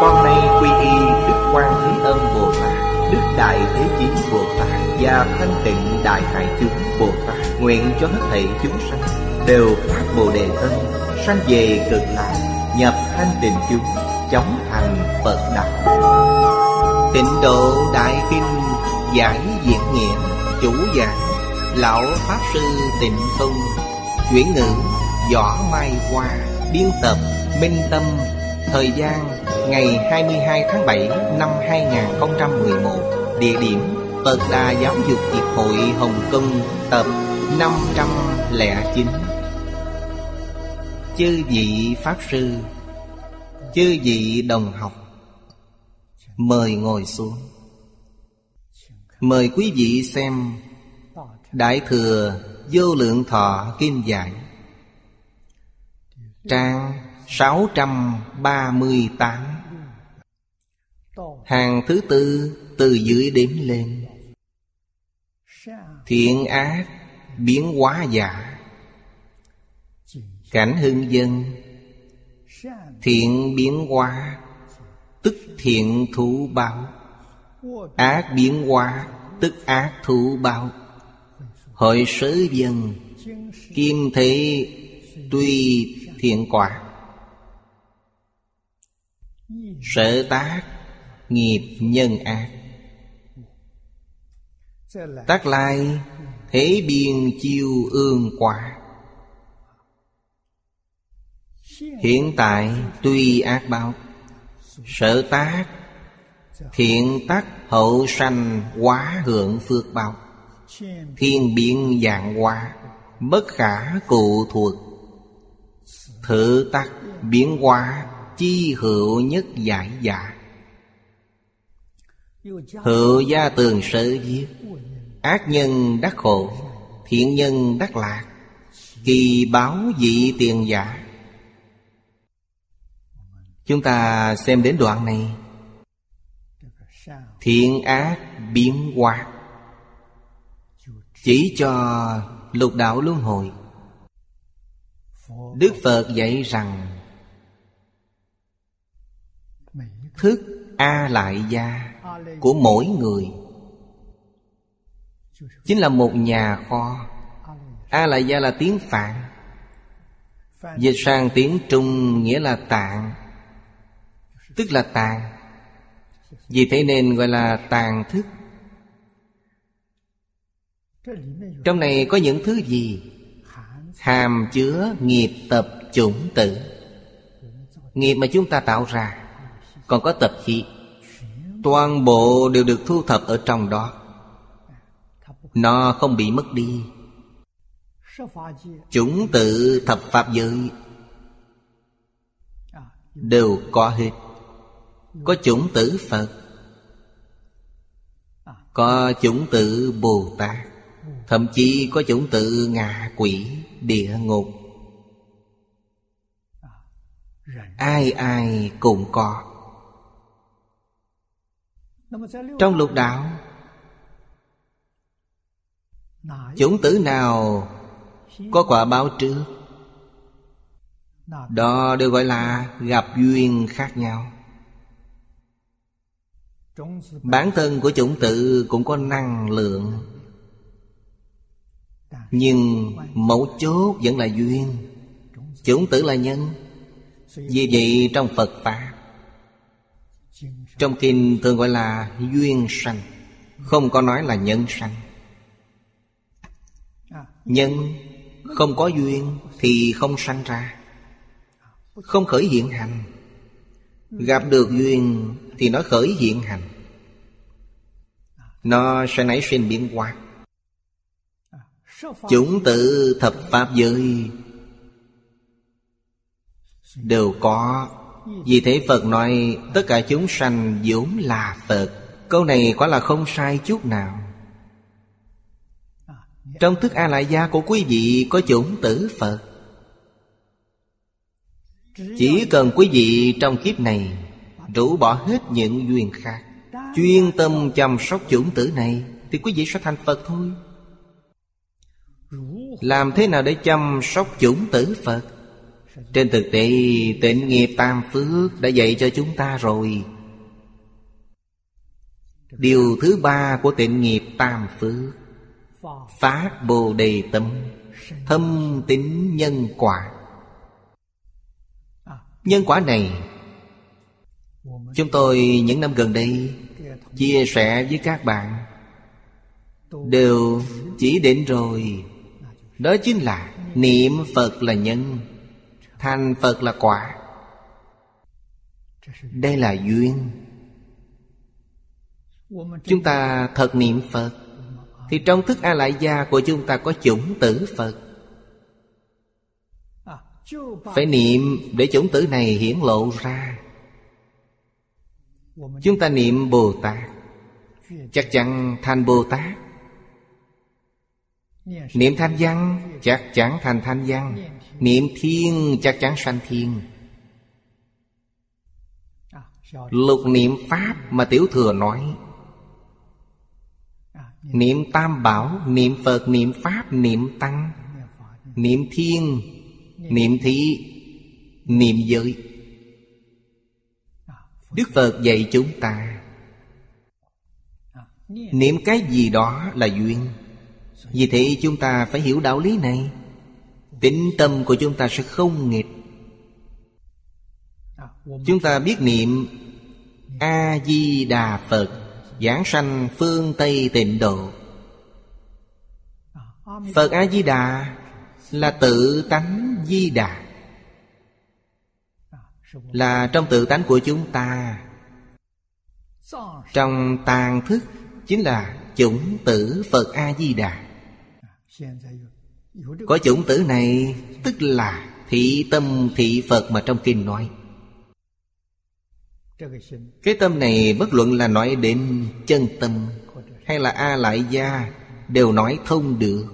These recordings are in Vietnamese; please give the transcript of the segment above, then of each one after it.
con nay quy y Đức Quan Thế Âm Bồ Tát, Đức Đại Thế chín Bồ Tát Và Thanh Tịnh Đại Hải Chúng Bồ Tát Nguyện cho hết thảy chúng sanh Đều phát Bồ Đề thân, Sanh về cực lạc, Nhập thanh tịnh chúng, Chóng thành Phật Đạo. Tịnh độ Đại Kinh, Giải Diễn Nghĩa Chủ giảng, Lão Pháp Sư Tịnh Tông, Chuyển ngữ, Võ Mai Hoa, Biên tập, Minh Tâm, Thời gian ngày 22 tháng 7 năm 2011 Địa điểm Phật Đà Giáo dục Hiệp hội Hồng Kông, Tập 509 Chư vị Pháp Sư, Chư vị đồng học, Mời ngồi xuống. Mời quý vị xem Đại Thừa Vô Lượng Thọ Kim Giải, Trang 638 Hàng thứ tư từ dưới đếm lên. Thiện ác biến hóa giả, Cảnh hưng dân. Thiện biến hóa Tức thiện thú báo. Ác biến hóa Tức ác thú báo. Hội sớ dân, Kim thế Tuy thiện quả. Sở tác Nghiệp nhân ác. Tác lai, Thế biên chiêu ương quả. Hiện tại tuy ác báo, Sở tác, Thiện tác hậu sanh quá hưởng phước báo. Thiên biến dạng hóa, Bất khả cụ thuộc. Thử tác biến hóa, Chi hữu nhất giải giả. Hữu gia tường sở diệt, Ác nhân đắc khổ, Thiện nhân đắc lạc, Kỳ báo dị tiền giả. Chúng ta xem đến đoạn này. Thiện ác biến hóa Chỉ cho lục đạo luân hồi. Đức Phật dạy rằng, Thức A lại gia của mỗi người. Chính là một nhà kho. A la gia là tiếng Phạn. Dịch sang tiếng Trung nghĩa là tạng, Tức là tàn Vì thế nên gọi là tàn thức. Trong này có những thứ gì? Hàm chứa nghiệp tập chủng tử. Nghiệp mà chúng ta tạo ra, Còn có tập khí. Toàn bộ đều được thu thập ở trong đó. Nó không bị mất đi. Chúng tự thập pháp giới Đều có hết. Có chủng tử Phật, Có chủng tử Bồ Tát, Thậm chí có chủng tử ngạ quỷ, địa ngục. Ai ai cũng có. Trong lục đạo, Chủng tử nào có quả báo trước? Đó đều gọi là gặp duyên khác nhau. Bản thân của chủng tử cũng có năng lượng, Nhưng mẫu chốt vẫn là duyên. Chủng tử là nhân. Vì vậy trong Phật Pháp trong kinh thường gọi là duyên sanh, Không có nói là nhân sanh. Nhân không có duyên thì không sanh ra, Không khởi hiện hành. Gặp được duyên thì nó khởi hiện hành. Nó sẽ nảy sinh biến hóa. Chúng tự thập pháp giới Đều có vì thế Phật nói, Tất cả chúng sanh vốn là Phật. Câu này quả là không sai chút nào. Trong thức A-lại gia của quý vị Có chủng tử Phật. Chỉ cần quý vị trong kiếp này Rũ bỏ hết những duyên khác, Chuyên tâm chăm sóc chủng tử này, Thì quý vị sẽ thành Phật thôi. Làm thế nào để chăm sóc chủng tử Phật? Trên thực tế, tịnh nghiệp tam phước đã dạy cho chúng ta rồi. Điều thứ ba của tịnh nghiệp tam phước Phát bồ đề tâm, Thâm tính nhân quả. Nhân quả này, Chúng tôi những năm gần đây Chia sẻ với các bạn. Đều chỉ định rồi, Đó chính là Niệm Phật là nhân. Thành Phật là quả. Đây là duyên. Chúng ta thật niệm Phật, Thì trong thức A-lại gia của chúng ta có chủng tử Phật. Phải niệm để chủng tử này hiển lộ ra. Chúng ta niệm Bồ Tát. Chắc chắn thành Bồ Tát. Niệm thanh văn, chắc chắn thành thanh văn. Niệm thiên chắc chắn sanh thiên. Lục niệm Pháp mà Tiểu Thừa nói. Niệm Tam Bảo, niệm Phật, niệm Pháp, niệm Tăng. Niệm Thiên, niệm Thị, niệm Giới. Đức Phật dạy chúng ta. Niệm cái gì đó là duyên. Vì thế chúng ta phải hiểu đạo lý này. Tính tâm của chúng ta sẽ không nghịch. Chúng ta biết niệm A-di-đà Phật, Giảng sanh phương Tây tịnh độ. Phật A-di-đà Là tự tánh di đà. Là trong tự tánh của chúng ta. Trong tàn thức Chính là chủng tử Phật A-di-đà có chủng tử này, Tức là thị tâm thị Phật mà trong kinh nói. Cái tâm này bất luận là nói đến chân tâm Hay là A lại gia Đều nói thông được.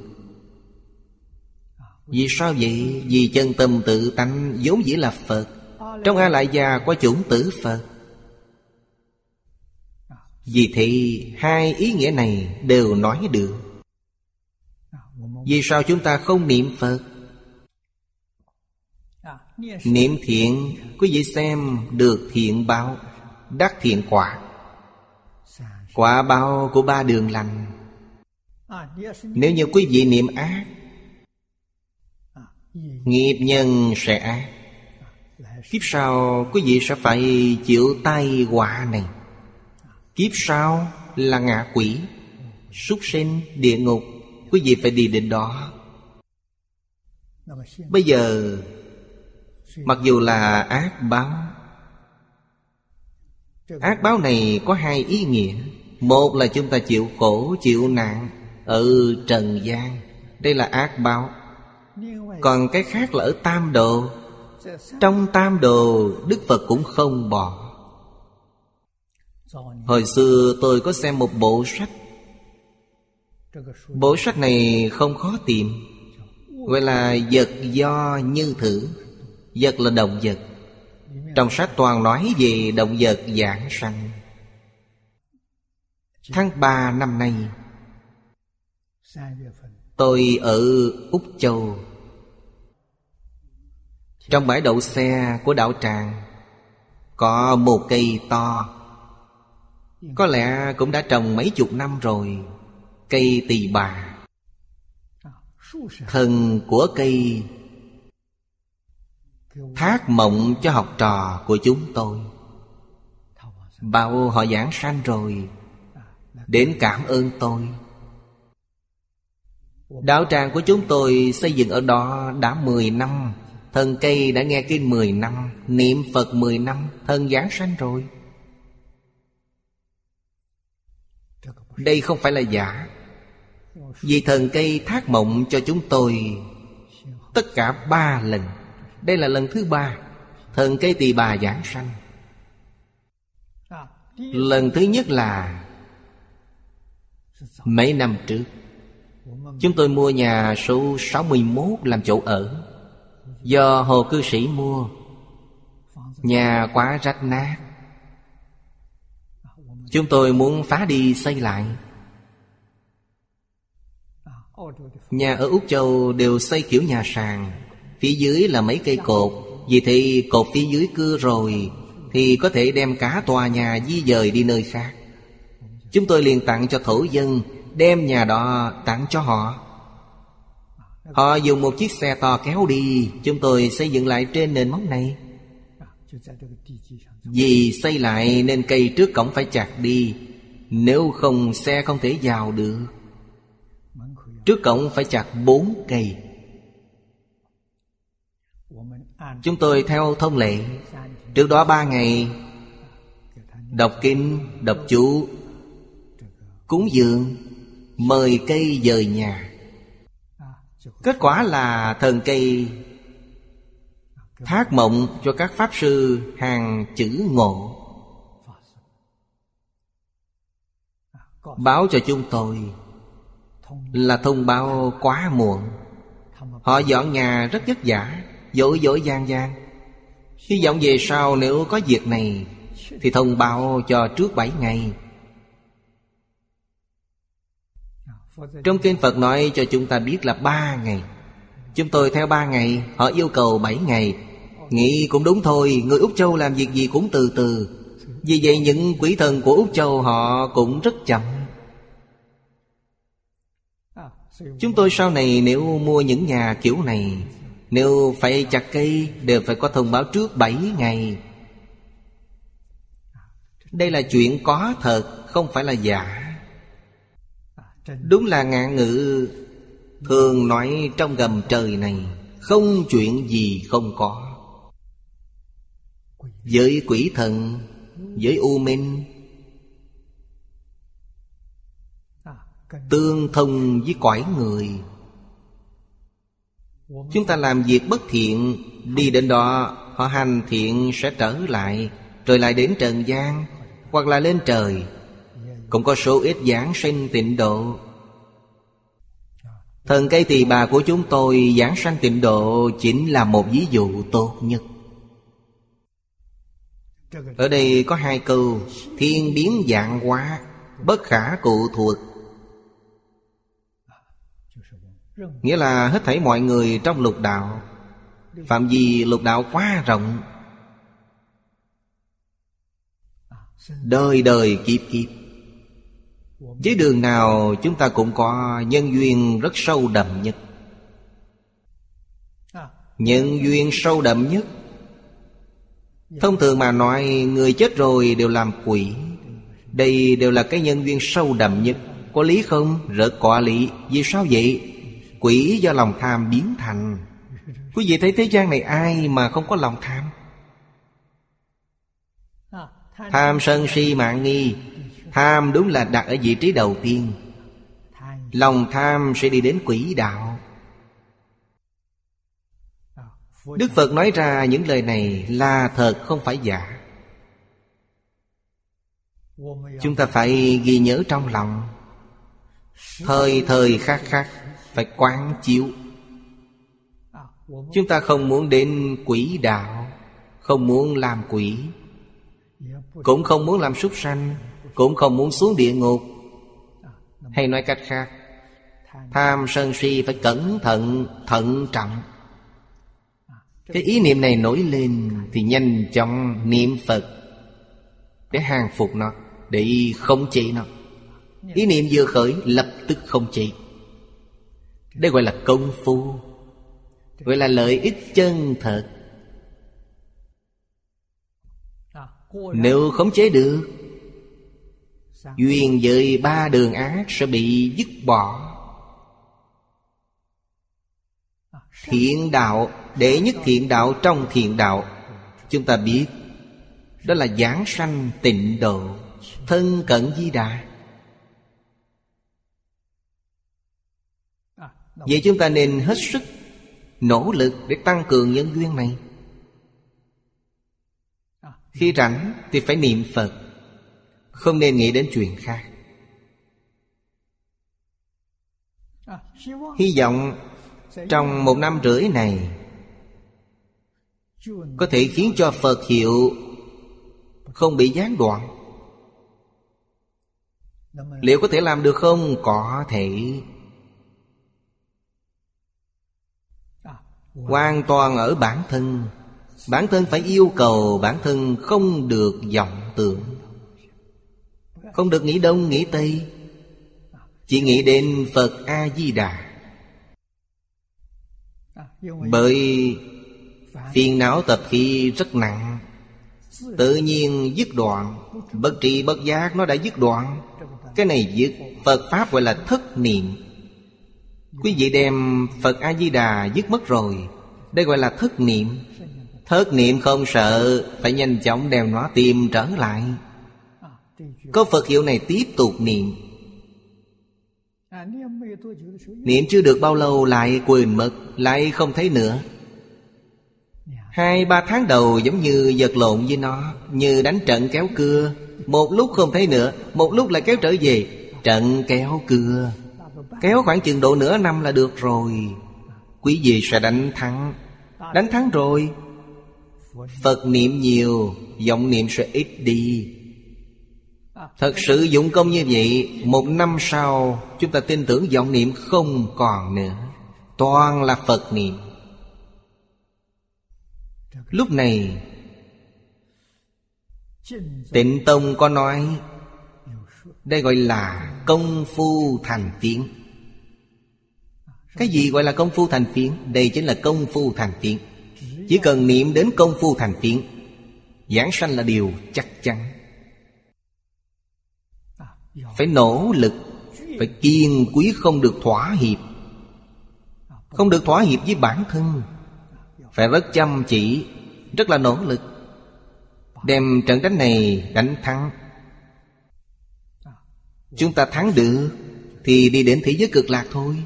Vì sao vậy? Vì chân tâm tự tánh vốn dĩ là Phật. Trong A lại gia có chủng tử Phật. Vì thị hai ý nghĩa này đều nói được. Vì sao chúng ta không niệm Phật? Niệm thiện, Quý vị xem được thiện báo, Đắc thiện quả. Quả báo của ba đường lành. Nếu như quý vị niệm ác, Nghiệp nhân sẽ ác. Kiếp sau, quý vị sẽ phải chịu tai họa này. Kiếp sau là ngạ quỷ, Súc sinh địa ngục. Quý vị phải đi đến đó. Bây giờ Mặc dù là ác báo Ác báo này có hai ý nghĩa. Một là chúng ta chịu khổ, chịu nạn Ở trần gian. Đây là ác báo. Còn cái khác là ở tam độ Trong tam đồ Đức Phật cũng không bỏ. Hồi xưa tôi có xem một bộ sách Bộ sách này không khó tìm. Gọi là vật do như thử, Vật là động vật. Trong sách toàn nói về động vật giảng sanh. Tháng 3 năm nay, Tôi ở Úc Châu. Trong bãi đậu xe của đạo Tràng, Có một cây to. Có lẽ cũng đã trồng mấy chục năm rồi. Cây tỳ bà. Thần của cây Thác mộng cho học trò của chúng tôi. Bảo họ giảng sanh rồi, Đến cảm ơn tôi. Đạo tràng của chúng tôi xây dựng ở đó đã 10 năm, thân cây đã nghe kinh 10 năm, Niệm Phật 10 năm, thân giảng sanh rồi. Đây không phải là giả. Vì thần cây thác mộng cho chúng tôi Tất cả ba lần. Đây là lần thứ ba. Thần cây tỳ bà giảng sanh. Lần thứ nhất là Mấy năm trước, Chúng tôi mua nhà số 61 làm chỗ ở Do hồ cư sĩ mua. Nhà quá rách nát. Chúng tôi muốn phá đi xây lại. Nhà ở Úc Châu đều xây kiểu nhà sàn. Phía dưới là mấy cây cột. Vì thì cột phía dưới cưa rồi, Thì có thể đem cả tòa nhà di dời đi nơi khác. Chúng tôi liền tặng cho thổ dân, Đem nhà đó tặng cho họ. Họ dùng một chiếc xe to kéo đi. Chúng tôi xây dựng lại trên nền móng này. Vì xây lại nên cây trước cổng phải chặt đi. Nếu không, xe không thể vào được. Trước cổng phải chặt bốn cây. Chúng tôi theo thông lệ. Trước đó ba ngày Đọc kinh, đọc chú Cúng dường Mời cây dời nhà. Kết quả là thần cây Thác mộng cho các Pháp Sư hàng chữ ngộ. Báo cho chúng tôi là thông báo quá muộn. Họ dọn nhà rất vất vả Dội dội gian gian Hy vọng về sau nếu có việc này, Thì thông báo cho trước bảy ngày. Trong kinh Phật nói cho chúng ta biết là ba ngày. Chúng tôi theo ba ngày, Họ yêu cầu bảy ngày. Nghĩ cũng đúng thôi, Người Úc Châu làm việc gì cũng từ từ. Vì vậy những quỷ thần của Úc Châu họ cũng rất chậm. Chúng tôi sau này nếu mua những nhà kiểu này, Nếu phải chặt cây, Đều phải có thông báo trước bảy ngày. Đây là chuyện có thật, Không phải là giả. Đúng là ngạn ngữ Thường nói trong gầm trời này, Không chuyện gì không có. Với quỷ thần Với u minh Tương thông với cõi người. Chúng ta làm việc bất thiện, Đi đến đó, Họ hành thiện sẽ trở lại Rồi lại đến trần gian, Hoặc là lên trời. Cũng có số ít giảng sinh tịnh độ. Thần cây tỳ bà của chúng tôi giảng sanh tịnh độ Chính là một ví dụ tốt nhất. Ở đây có hai câu, Thiên biến dạng hóa, Bất khả cụ thuộc Nghĩa là hết thảy mọi người trong lục đạo. Phạm vi lục đạo quá rộng. Đời đời kiếp kiếp. Với đường nào chúng ta cũng có nhân duyên rất sâu đậm nhất. Nhân duyên sâu đậm nhất. Thông thường mà nói, Người chết rồi đều làm quỷ. Đây đều là cái nhân duyên sâu đậm nhất. Có lý không? Rất có lý. Vì sao vậy? Quỷ do lòng tham biến thành. Quý vị thấy thế gian này ai mà không có lòng tham? Tham sân si mạng nghi. Tham đúng là đặt ở vị trí đầu tiên. Lòng tham sẽ đi đến quỷ đạo. Đức Phật nói ra những lời này là thật, không phải giả. Chúng ta phải ghi nhớ trong lòng. Thời thời khắc khắc phải quán chiếu. Chúng ta không muốn đến quỷ đạo, Không muốn làm quỷ, Cũng không muốn làm súc sanh, cũng không muốn xuống địa ngục. Hay nói cách khác, Tham sân si phải cẩn thận Thận trọng. Cái ý niệm này nổi lên Thì nhanh chóng niệm Phật Để hàng phục nó, Để không chế nó. Ý niệm vừa khởi lập tức không chế đây gọi là công phu, Gọi là lợi ích chân thật. Nếu khống chế được, Duyên với ba đường ác sẽ bị dứt bỏ. Thiện đạo Đệ nhất thiện đạo trong thiện đạo, Chúng ta biết Đó là giảng sanh tịnh độ, Thân cận di đà. Vậy chúng ta nên hết sức Nỗ lực để tăng cường nhân duyên này. Khi rảnh thì phải niệm Phật, Không nên nghĩ đến chuyện khác. Hy vọng trong một năm rưỡi này Có thể khiến cho Phật hiệu Không bị gián đoạn. Liệu có thể làm được không? Có thể. Hoàn toàn ở bản thân. Bản thân phải yêu cầu bản thân không được vọng tưởng. Không được nghĩ đông, nghĩ tây. Chỉ nghĩ đến Phật A-di-đà. Bởi phiền não tập khi rất nặng. Tự nhiên dứt đoạn. Bất trị bất giác nó đã dứt đoạn. Cái này dứt. Phật Pháp gọi là thất niệm. Quý vị đem Phật A-di-đà dứt mất rồi. Đây gọi là thất niệm. Thất niệm không sợ, Phải nhanh chóng đem nó tìm trở lại. Có Phật hiệu này tiếp tục niệm. Niệm chưa được bao lâu lại quên mất, Lại không thấy nữa. Hai, ba tháng đầu giống như vật lộn với nó, Như đánh trận kéo cưa. Một lúc không thấy nữa, Một lúc lại kéo trở về, Trận kéo cưa. Kéo khoảng chừng độ nửa năm là được rồi. Quý vị sẽ đánh thắng. Đánh thắng rồi. Phật niệm nhiều, vọng niệm sẽ ít đi. Thật sự dụng công như vậy, Một năm sau, Chúng ta tin tưởng vọng niệm không còn nữa. Toàn là Phật niệm. Lúc này, Tịnh Tông có nói đây gọi là công phu thành phiến Cái gì gọi là công phu thành phiến Đây chính là công phu thành phiến Chỉ cần niệm đến công phu thành phiến Giảng sanh là điều chắc chắn. Phải nỗ lực, Phải kiên quý không được thỏa hiệp. Không được thỏa hiệp với bản thân. Phải rất chăm chỉ, Rất là nỗ lực. Đem trận đánh này đánh thắng. Chúng ta thắng được, Thì đi đến thế giới cực lạc thôi.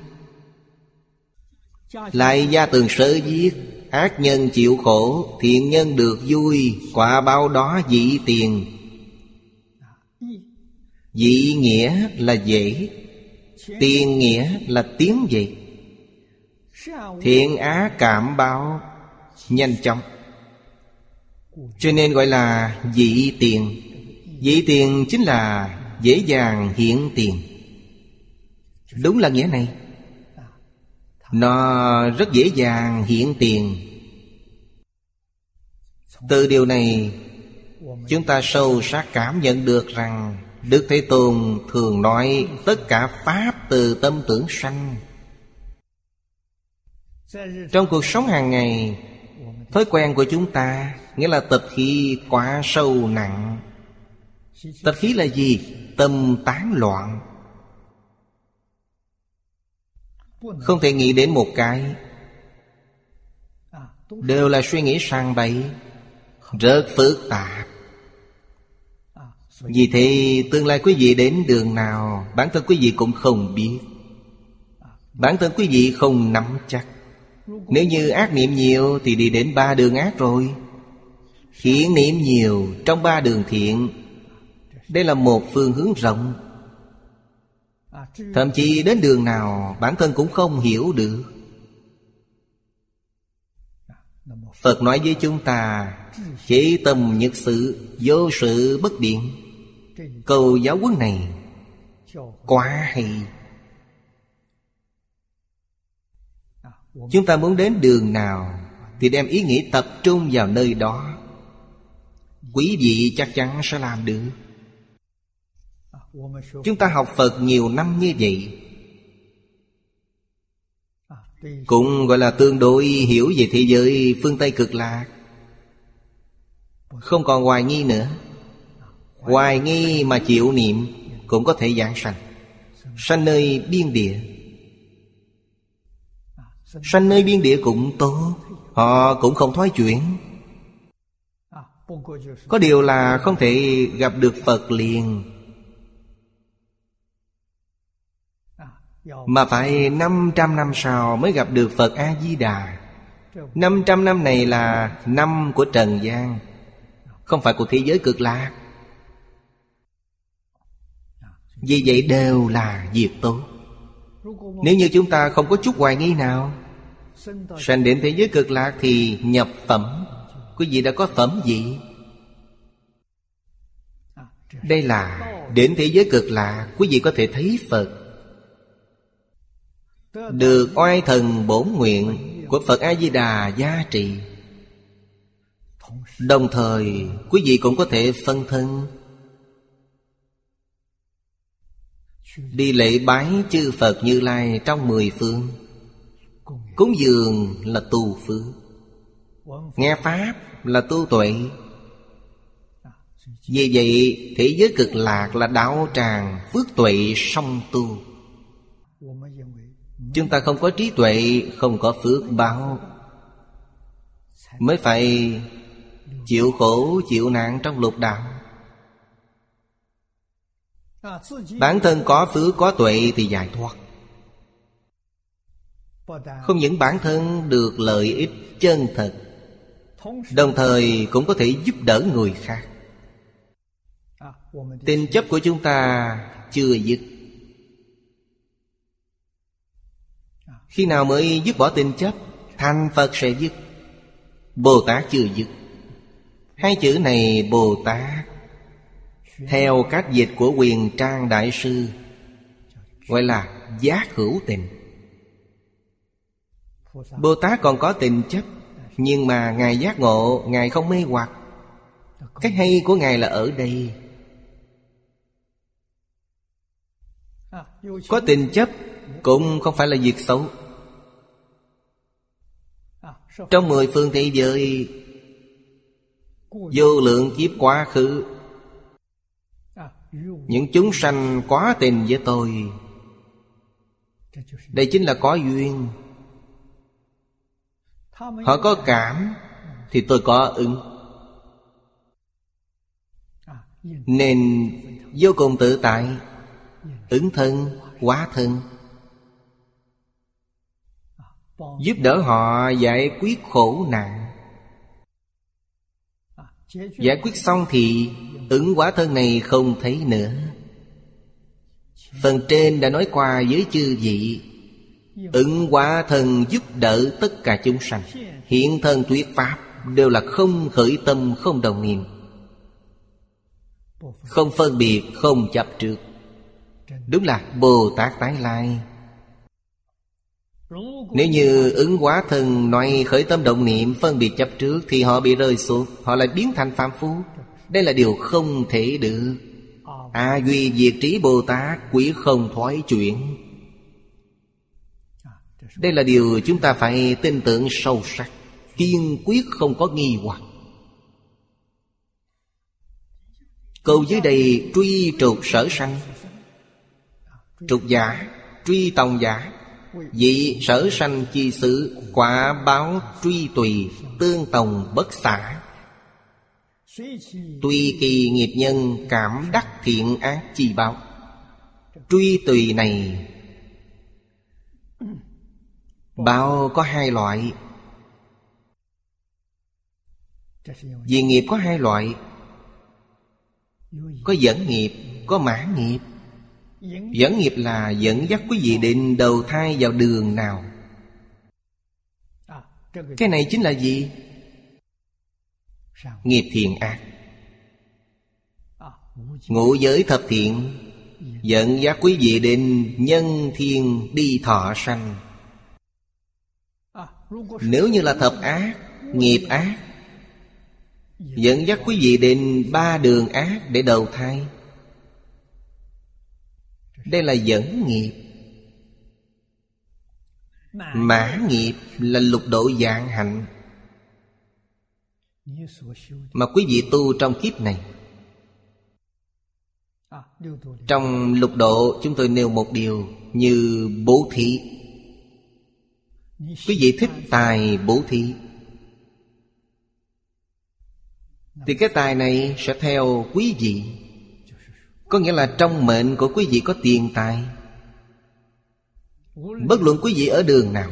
Lại gia tường sở viết Ác nhân chịu khổ, Thiện nhân được vui, Quả bao đó dị tiền. Dị nghĩa là dễ, Tiền nghĩa là tiếng vậy Thiện á cảm báo, Nhanh chóng. Cho nên gọi là dị tiền. Dị tiền chính là dễ dàng hiện tiền. Đúng là nghĩa này. Nó rất dễ dàng hiện tiền. Từ điều này, Chúng ta sâu sắc cảm nhận được rằng Đức Thế Tôn thường nói Tất cả Pháp từ tâm tưởng sanh. Trong cuộc sống hàng ngày, Thói quen của chúng ta, Nghĩa là tập khí quá sâu nặng. Tập khí là gì? Tâm tán loạn. Không thể nghĩ đến một cái. Đều là suy nghĩ sang bậy, Rất phức tạp. Vì thế, tương lai quý vị đến đường nào, Bản thân quý vị cũng không biết. Bản thân quý vị không nắm chắc. Nếu như ác niệm nhiều Thì đi đến ba đường ác rồi. Thiện niệm nhiều Trong ba đường thiện đây là một phương hướng rộng. Thậm chí đến đường nào, bản thân cũng không hiểu được. Phật nói với chúng ta, chỉ tâm nhật sự, Vô sự bất điện. Câu giáo huấn này Quá hay. Chúng ta muốn đến đường nào Thì đem ý nghĩ tập trung vào nơi đó. Quý vị chắc chắn sẽ làm được. Chúng ta học Phật nhiều năm như vậy. Cũng gọi là tương đối hiểu về thế giới phương Tây cực lạc. Không còn hoài nghi nữa. Hoài nghi mà chịu niệm Cũng có thể giảng sanh. Sanh nơi biên địa. Sanh nơi biên địa cũng tốt. Họ cũng không thoái chuyển. Có điều là không thể gặp được Phật liền. Mà phải 500 năm sau mới gặp được Phật A-di-đà. 500 năm này là năm của Trần gian. Không phải của thế giới cực lạc. Vì vậy đều là việc tốt. Nếu như chúng ta không có chút hoài nghi nào, Sanh đến thế giới cực lạc thì nhập phẩm. Quý vị đã có phẩm gì? Đây là đến thế giới cực lạc, Quý vị có thể thấy Phật. Được oai thần bổn nguyện Của Phật A-di-đà gia trị Đồng thời quý vị cũng có thể phân thân. Đi lễ bái chư Phật Như Lai trong mười phương. Cúng dường là tu phương, Nghe Pháp là tu tuệ. Vì vậy thế giới cực lạc là đạo tràng phước tuệ song tu. Chúng ta không có trí tuệ, Không có phước báo. Mới phải Chịu khổ, chịu nạn trong lục đạo. Bản thân có phước, có tuệ thì giải thoát. Không những bản thân được lợi ích chân thật, Đồng thời cũng có thể giúp đỡ người khác. Tình chấp của chúng ta chưa dứt. Khi nào mới dứt bỏ tình chấp Thành Phật sẽ dứt. Bồ Tát chưa dứt. Hai chữ này Bồ Tát, Theo cách dịch của quyền trang đại sư, Gọi là giác hữu tình. Bồ Tát còn có tình chấp, Nhưng mà Ngài giác ngộ, Ngài không mê hoặc. Cái hay của Ngài là ở đây. Có tình chấp Cũng không phải là việc xấu. Trong mười phương thế giới Vô lượng kiếp quá khứ Những chúng sanh quá tình với tôi Đây chính là có duyên. Họ có cảm Thì tôi có ứng. Nên vô cùng tự tại Ứng thân, quá thân. Giúp đỡ họ giải quyết khổ nạn. Giải quyết xong thì ứng quả thân này không thấy nữa. Phần trên đã nói qua với chư vị. Ứng quả thân giúp đỡ tất cả chúng sanh. Hiện thân thuyết pháp Đều là không khởi tâm, không đồng niệm. Không phân biệt, không chấp trước. Đúng là Bồ Tát tái lai nếu như ứng hóa thân nói khởi tâm động niệm phân biệt chấp trước Thì họ bị rơi xuống Họ lại biến thành phạm phu. Đây là điều không thể được. A duy diệt trí Bồ Tát Quỷ không thoái chuyển. Đây là điều chúng ta phải tin tưởng sâu sắc. Kiên quyết không có nghi hoặc. Câu dưới đây truy trục sở sanh. Trục giả Truy tòng giả Vị sở sanh chi sự Quả báo truy tùy Tương tòng bất xả. Tuy kỳ nghiệp nhân Cảm đắc thiện ác chi báo. Truy tùy này, Báo có hai loại. Vì nghiệp có hai loại. Có dẫn nghiệp, Có mãn nghiệp. Dẫn nghiệp là dẫn dắt quý vị định đầu thai vào đường nào? Cái này chính là gì? Nghiệp thiện ác. Ngũ giới. Thập thiện. Dẫn dắt quý vị định nhân thiên đi thọ sanh. Nếu như là thập ác Nghiệp ác Dẫn dắt quý vị định ba đường ác để đầu thai đây là dẫn nghiệp. Mã nghiệp. là lục độ dạng hạnh Mà quý vị tu trong kiếp này Trong lục độ chúng tôi nêu một điều Như bố thí. Quý vị thích tài bố thí. Thì cái tài này sẽ theo quý vị có nghĩa là trong mệnh của quý vị có tiền tài. Bất luận quý vị ở đường nào,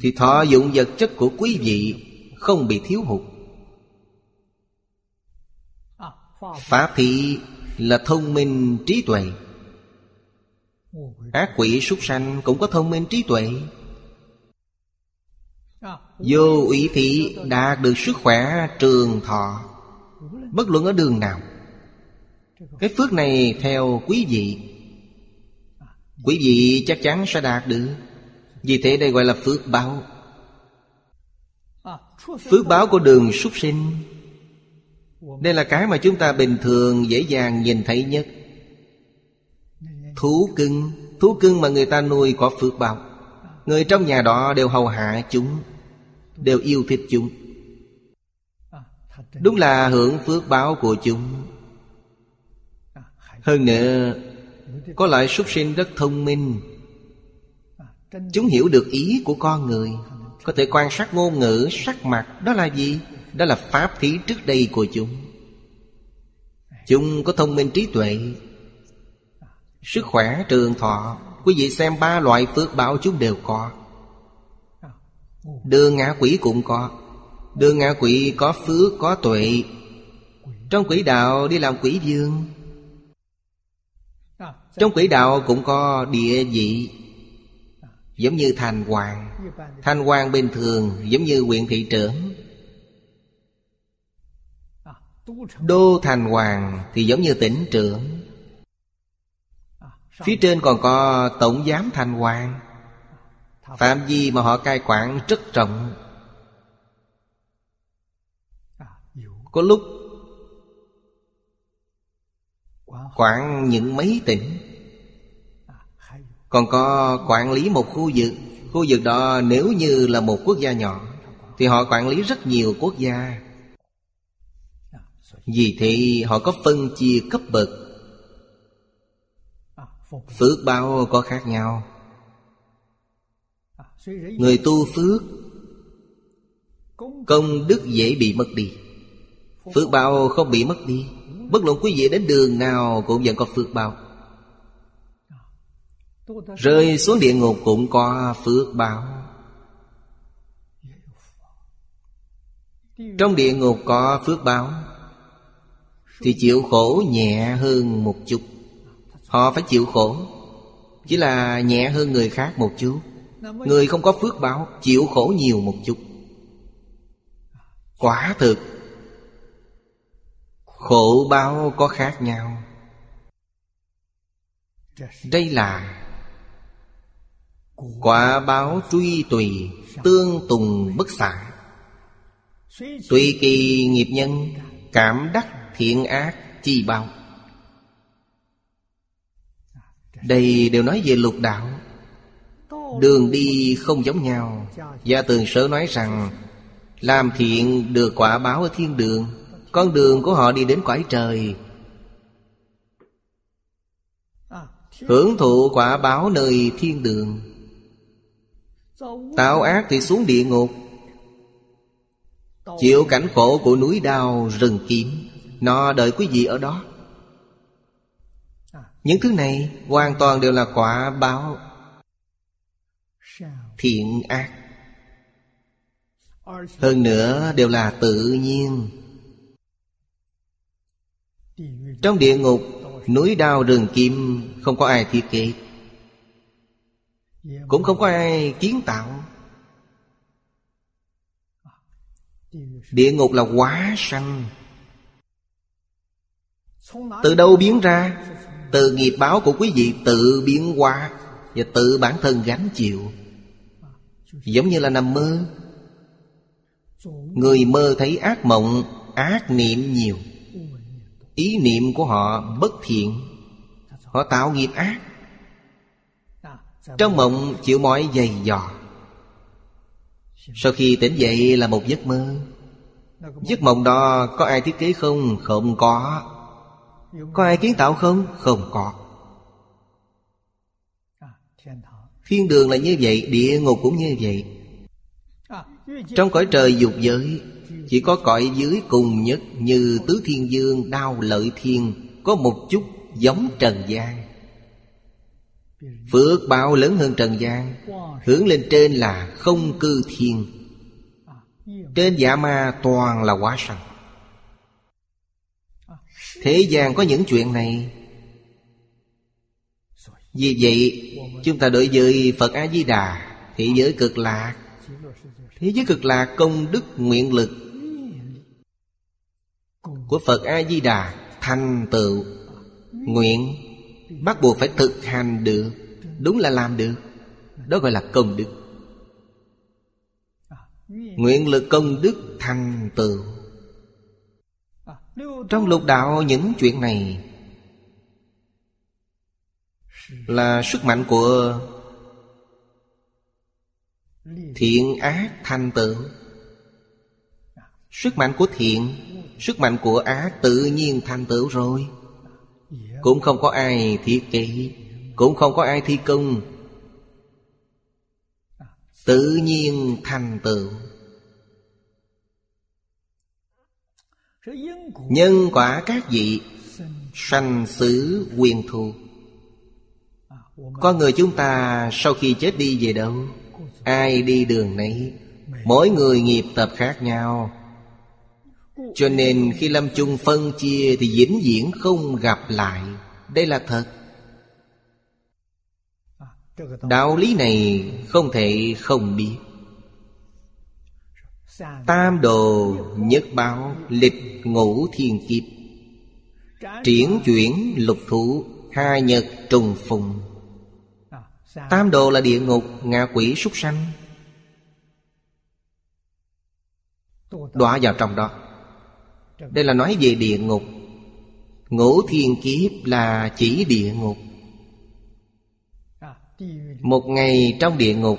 Thì thọ dụng vật chất của quý vị Không bị thiếu hụt. Pháp thị là thông minh trí tuệ. Ác quỷ súc sanh cũng có thông minh trí tuệ. Vô ủy thị đạt được sức khỏe trường thọ. Bất luận ở đường nào cái phước này theo quý vị. Quý vị chắc chắn sẽ đạt được. Vì thế đây gọi là phước báo. Phước báo của đường súc sinh. Đây là cái mà chúng ta bình thường dễ dàng nhìn thấy nhất. Thú cưng. Thú cưng mà người ta nuôi có phước báo. Người trong nhà đó đều hầu hạ chúng, Đều yêu thích chúng. Đúng là hưởng phước báo của chúng. Hơn nữa Có loại súc sinh rất thông minh. Chúng hiểu được ý của con người. Có thể quan sát ngôn ngữ, sắc mặt Đó là gì? Đó là pháp thí trước đây của chúng. Chúng có thông minh trí tuệ. Sức khỏe trường thọ Quý vị xem ba loại phước báo chúng đều có. Đường ngã quỷ cũng có. Đường ngã quỷ có phước có tuệ. Trong quỷ đạo đi làm quỷ dương trong quỷ đạo cũng có địa vị, Giống như thành hoàng. Thành hoàng bình thường, giống như huyện thị trưởng. Đô thành hoàng thì giống như tỉnh trưởng. Phía trên còn có tổng giám thành hoàng. Phạm vi mà họ cai quản rất rộng. Có lúc Quản những mấy tỉnh? Còn có quản lý một khu vực. Khu vực đó nếu như là một quốc gia nhỏ, Thì họ quản lý rất nhiều quốc gia. Vì thế, họ có phân chia cấp bậc. Phước bao có khác nhau. Người tu phước, Công đức dễ bị mất đi. Phước bao không bị mất đi. Bất luận quý vị đến đường nào Cũng vẫn có phước báo. Rơi xuống địa ngục cũng có phước báo. Trong địa ngục có phước báo, Thì chịu khổ nhẹ hơn một chút. Họ phải chịu khổ, Chỉ là nhẹ hơn người khác một chút. Người không có phước báo, Chịu khổ nhiều một chút. Quả thực Khổ báo có khác nhau. Đây là Quả báo truy tùy Tương tùng bất xả. Tùy kỳ nghiệp nhân, Cảm đắc thiện ác chi bao. Đây đều nói về lục đạo. Đường đi không giống nhau. Gia tường sở nói rằng, Làm thiện được quả báo ở thiên đường con đường của họ đi đến cõi trời. Hưởng thụ quả báo nơi thiên đường. Tạo ác thì xuống địa ngục. Chịu cảnh khổ của núi đao rừng kiếm. Nó đợi quý vị ở đó. Những thứ này hoàn toàn đều là quả báo Thiện ác. Hơn nữa đều là tự nhiên. Trong địa ngục, Núi đao rừng kim, Không có ai thiết kế Cũng không có ai kiến tạo. Địa ngục là quá sanh. Từ đâu biến ra? Từ nghiệp báo của quý vị tự biến hóa Và tự bản thân gánh chịu. Giống như là nằm mơ. Người mơ thấy ác mộng, Ác niệm nhiều. Ý niệm của họ bất thiện. Họ tạo nghiệp ác. Trong mộng chịu mọi dày dò. Sau khi tỉnh dậy là một giấc mơ. Giấc mộng đó có ai thiết kế không? Không có. Có ai kiến tạo không? Không có. Thiên đường là như vậy, Địa ngục cũng như vậy. Trong cõi trời dục giới chỉ có cõi dưới cùng nhất Như Tứ Thiên Dương, Đao Lợi Thiên Có một chút giống Trần gian. Phước báo lớn hơn Trần gian Hướng lên trên là không cư thiên. Trên dạ ma toàn là quá sanh. Thế gian có những chuyện này. Vì vậy Chúng ta đối với Phật A-di-đà Thế giới cực lạc. Thế giới cực lạc công đức nguyện lực của Phật A-di-đà Thành tựu Nguyện, Bắt buộc phải thực hành được. Đúng là làm được. Đó gọi là công đức. Nguyện lực công đức thành tựu. Trong lục đạo, những chuyện này Là sức mạnh của Thiện ác thành tựu. Sức mạnh của thiện Sức mạnh của ác tự nhiên thành tựu rồi. Cũng không có ai thiết kế Cũng không có ai thi công. Tự nhiên thành tựu. Nhân quả các vị Sanh xứ quyền thù. Con người chúng ta sau khi chết đi về đâu, Ai đi đường nấy, Mỗi người nghiệp tập khác nhau. Cho nên khi lâm chung phân chia Thì vĩnh viễn không gặp lại. Đây là thật. Đạo lý này không thể không biết. Tam đồ nhất báo lịch ngũ thiên kiếp. Triển chuyển lục thủ Hai nhật trùng phùng. Tam đồ là địa ngục, ngạ quỷ súc sanh. Đọa vào trong đó. Đây là nói về địa ngục. Ngũ thiên kiếp là chỉ địa ngục. Một ngày trong địa ngục.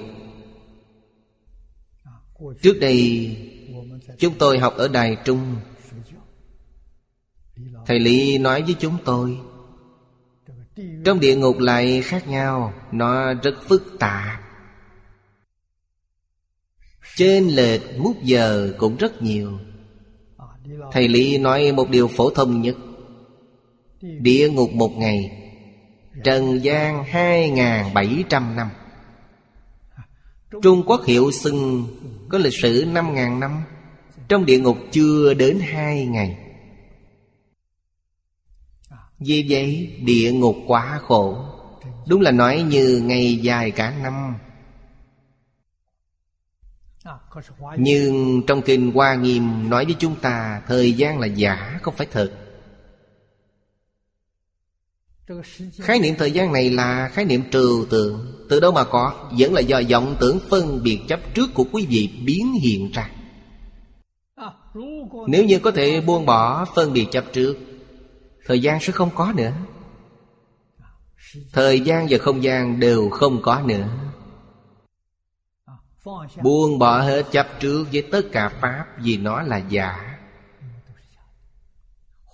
Trước đây Chúng tôi học ở Đài Trung. Thầy Lý nói với chúng tôi Trong địa ngục lại khác nhau Nó rất phức tạp. Trên lệch mút giờ cũng rất nhiều Thầy Lý nói một điều phổ thông nhất. Địa ngục một ngày, Trần gian hai ngàn bảy trăm năm. Trung Quốc hiệu xưng có lịch sử năm ngàn năm, Trong địa ngục chưa đến hai ngày. Vì vậy, địa ngục quá khổ. Đúng là nói như ngày dài cả năm. Nhưng trong kinh Hoa Nghiêm nói với chúng ta Thời gian là giả không phải thật. Khái niệm thời gian này là khái niệm trừu tượng. Từ đâu mà có? Vẫn là do vọng tưởng phân biệt chấp trước của quý vị biến hiện ra. Nếu như có thể buông bỏ phân biệt chấp trước Thời gian sẽ không có nữa. Thời gian và không gian đều không có nữa Buông bỏ hết chấp trước với tất cả Pháp Vì nó là giả.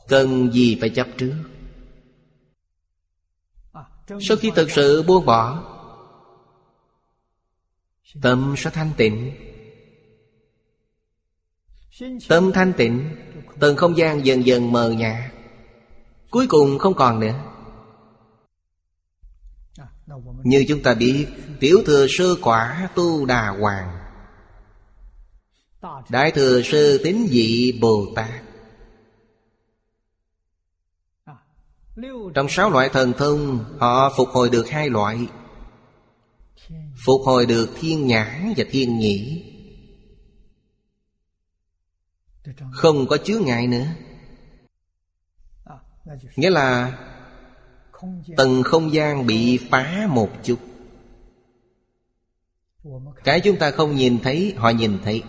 Cần gì phải chấp trước? Sau khi thực sự buông bỏ, Tâm sẽ thanh tịnh. Tâm thanh tịnh từng không gian dần dần mờ nhạt. Cuối cùng không còn nữa. Như chúng ta biết, Tiểu thừa sơ quả tu đà hoàng. Đại thừa sơ tín dị Bồ Tát. Trong sáu loại thần thông, Họ phục hồi được hai loại. Phục hồi được thiên nhãn và thiên nhĩ. Không có chứa ngại nữa. Nghĩa là Tầng không gian bị phá một chút. Cái chúng ta không nhìn thấy, Họ nhìn thấy.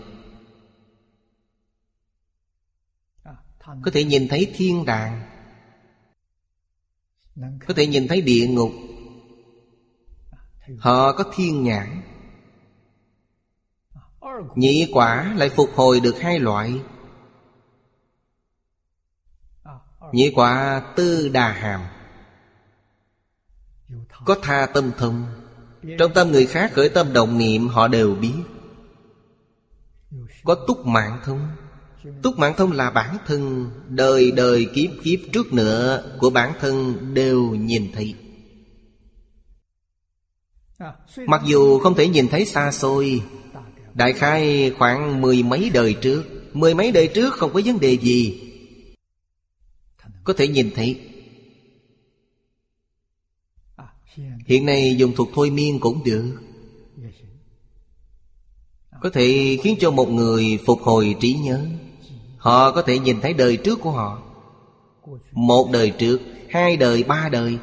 Có thể nhìn thấy thiên đàng. Có thể nhìn thấy địa ngục. Họ có thiên nhãn. Nhị quả lại phục hồi được hai loại. Nhị quả tư đà hàm có tha tâm thông. Trong tâm người khác khởi tâm động niệm, họ đều biết. Có túc mạng thông. Túc mạng thông là bản thân. Đời đời kiếp kiếp trước nữa Của bản thân đều nhìn thấy. Mặc dù không thể nhìn thấy xa xôi, Đại khai khoảng mười mấy đời trước. Mười mấy đời trước không có vấn đề gì. Có thể nhìn thấy. Hiện nay dùng thuật thôi miên cũng được. Có thể khiến cho một người phục hồi trí nhớ. Họ có thể nhìn thấy đời trước của họ. Một đời trước, hai đời, ba đời.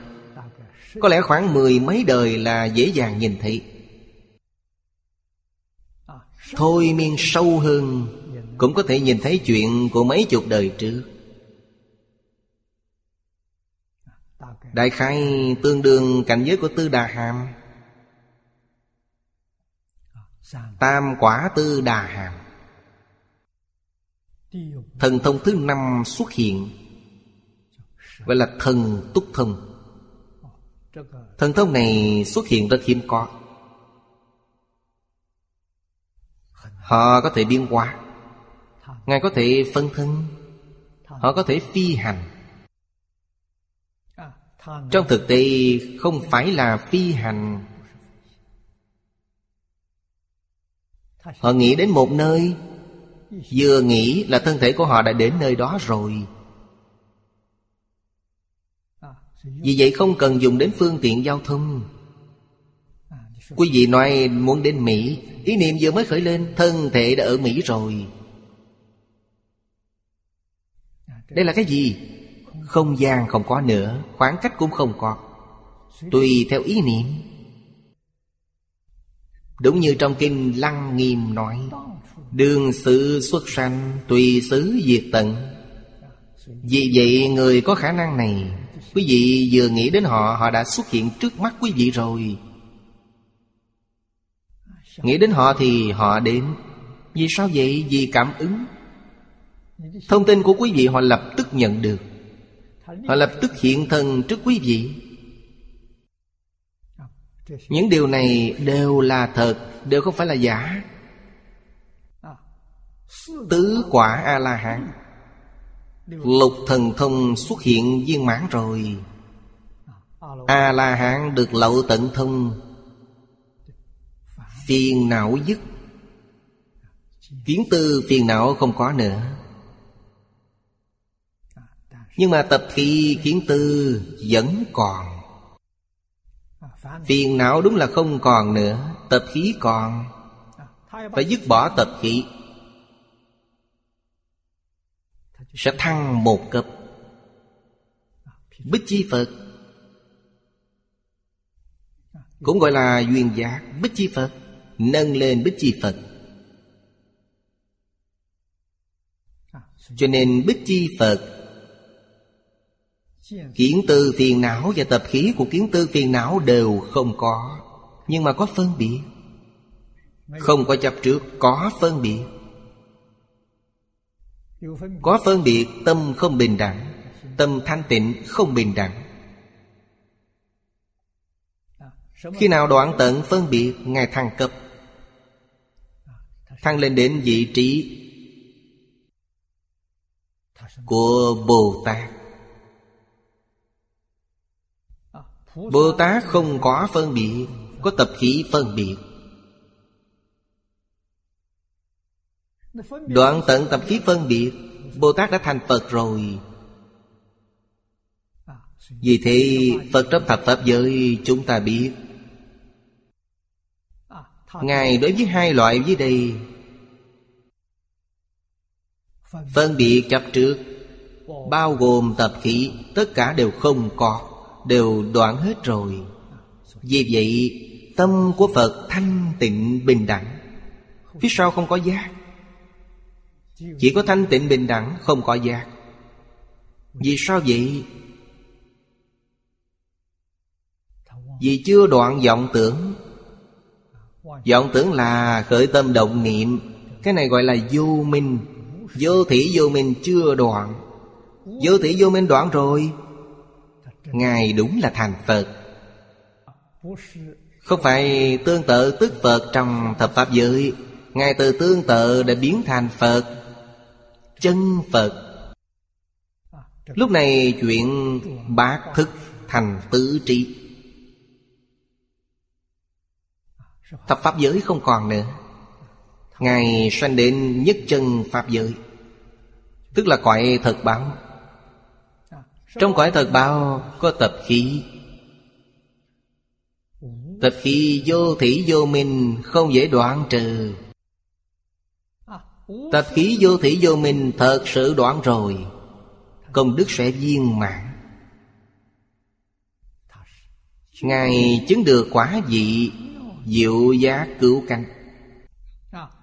Có lẽ khoảng mười mấy đời là dễ dàng nhìn thấy. Thôi miên sâu hơn Cũng có thể nhìn thấy chuyện của mấy chục đời trước. Đại khai tương đương cảnh giới của Tư Đà Hàm. Tam quả Tư Đà Hàm. Thần thông thứ năm xuất hiện. Gọi là thần túc thông Thần thông này xuất hiện rất hiếm có. Họ có thể biến hóa Ngài có thể phân thân. Họ có thể phi hành. Trong thực tế, không phải là phi hành. Họ nghĩ đến một nơi, Vừa nghĩ là thân thể của họ đã đến nơi đó rồi. Vì vậy không cần dùng đến phương tiện giao thông. Quý vị nói muốn đến Mỹ, Ý niệm vừa mới khởi lên, Thân thể đã ở Mỹ rồi. Đây là cái gì? Không gian không có nữa, Khoảng cách cũng không có Tùy theo ý niệm. Đúng như trong kinh Lăng Nghiêm nói, Đường sự xuất sanh Tùy xứ diệt tận. Vì vậy, người có khả năng này, Quý vị vừa nghĩ đến họ Họ đã xuất hiện trước mắt quý vị rồi. Nghĩ đến họ thì họ đến. Vì sao vậy? Vì cảm ứng. Thông tin của quý vị họ lập tức nhận được. Họ lập tức hiện thân trước quý vị. Những điều này đều là thật, Đều không phải là giả. Tứ quả A-la-hán, Lục thần thông xuất hiện viên mãn rồi. A-la-hán được lậu tận thông Phiền não dứt. Kiến tư phiền não không có nữa. Nhưng mà tập khí kiến tư vẫn còn. Phiền não đúng là không còn nữa, Tập khí còn. Phải dứt bỏ tập khí. Sẽ thăng một cấp. Bích chi Phật. Cũng gọi là duyên giác, Bích chi Phật. Nâng lên Bích Chi Phật. Cho nên Bích Chi Phật Kiến tư phiền não và tập khí của kiến tư phiền não đều không có Nhưng mà có phân biệt. Không có chấp trước, có phân biệt. Có phân biệt tâm không bình đẳng Tâm thanh tịnh không bình đẳng. Khi nào đoạn tận phân biệt Ngài thăng cấp. Thăng lên đến vị trí Của Bồ Tát. Bồ Tát không có phân biệt, Có tập khí phân biệt. Đoạn tận tập khí phân biệt Bồ Tát đã thành Phật rồi. Vì thế, Phật trong thập Pháp giới chúng ta biết, Ngài đối với hai loại dưới đây. Phân biệt chấp trước, Bao gồm tập khí, Tất cả đều không có. Đều đoạn hết rồi. Vì vậy, Tâm của Phật thanh tịnh bình đẳng. Phía sau không có giác. Chỉ có thanh tịnh bình đẳng, Không có giác. Vì sao vậy? Vì chưa đoạn vọng tưởng. Vọng tưởng là khởi tâm động niệm. Cái này gọi là vô minh. Vô thủy vô minh chưa đoạn. Vô thủy vô minh đoạn rồi ngài đúng là thành phật. Không phải tương tự tức phật trong thập pháp giới. Ngài từ tương tự đã biến thành phật, chân phật. Lúc này chuyện bác thức thành tứ trị Thập Pháp giới không còn nữa. Ngài sanh đến nhất chân Pháp giới, Tức là cõi thật báo. Trong cõi thật bao có tập khí. Tập khí vô thủy vô minh, Không dễ đoạn trừ. Tập khí vô thủy vô minh Thật sự đoạn rồi, Công đức sẽ viên mãn. Ngài chứng được quả vị Diệu giá cứu canh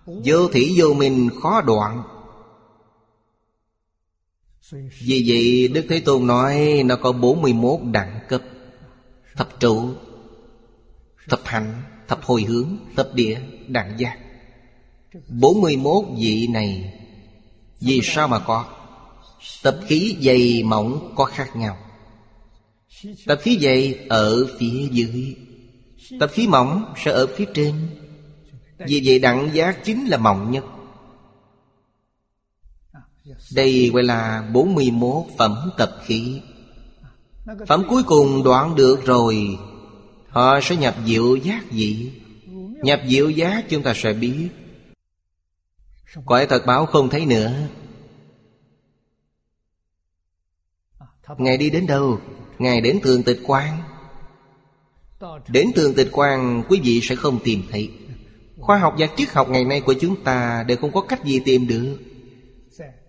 Vô thủy vô minh khó đoạn vì vậy, Đức Thế Tôn nói Nó có 41 đẳng cấp, Thập trụ, Thập hạnh Thập hồi hướng, Thập địa, Đẳng giác. 41 vị này, Vì sao mà có? Tập khí dày mỏng có khác nhau. Tập khí dày ở phía dưới, Tập khí mỏng sẽ ở phía trên. Vì vậy, đẳng giác chính là mỏng nhất. Đây gọi là 41 phẩm tập khí. Phẩm cuối cùng đoạn được rồi. Họ sẽ nhập diệu giác gì? Nhập diệu giác chúng ta sẽ biết. Cõi thật báo không thấy nữa. Ngài đi đến đâu? Ngài đến thường tịch quan Đến thường tịch quan Quý vị sẽ không tìm thấy. Khoa học và triết học ngày nay của chúng ta Đều không có cách gì tìm được.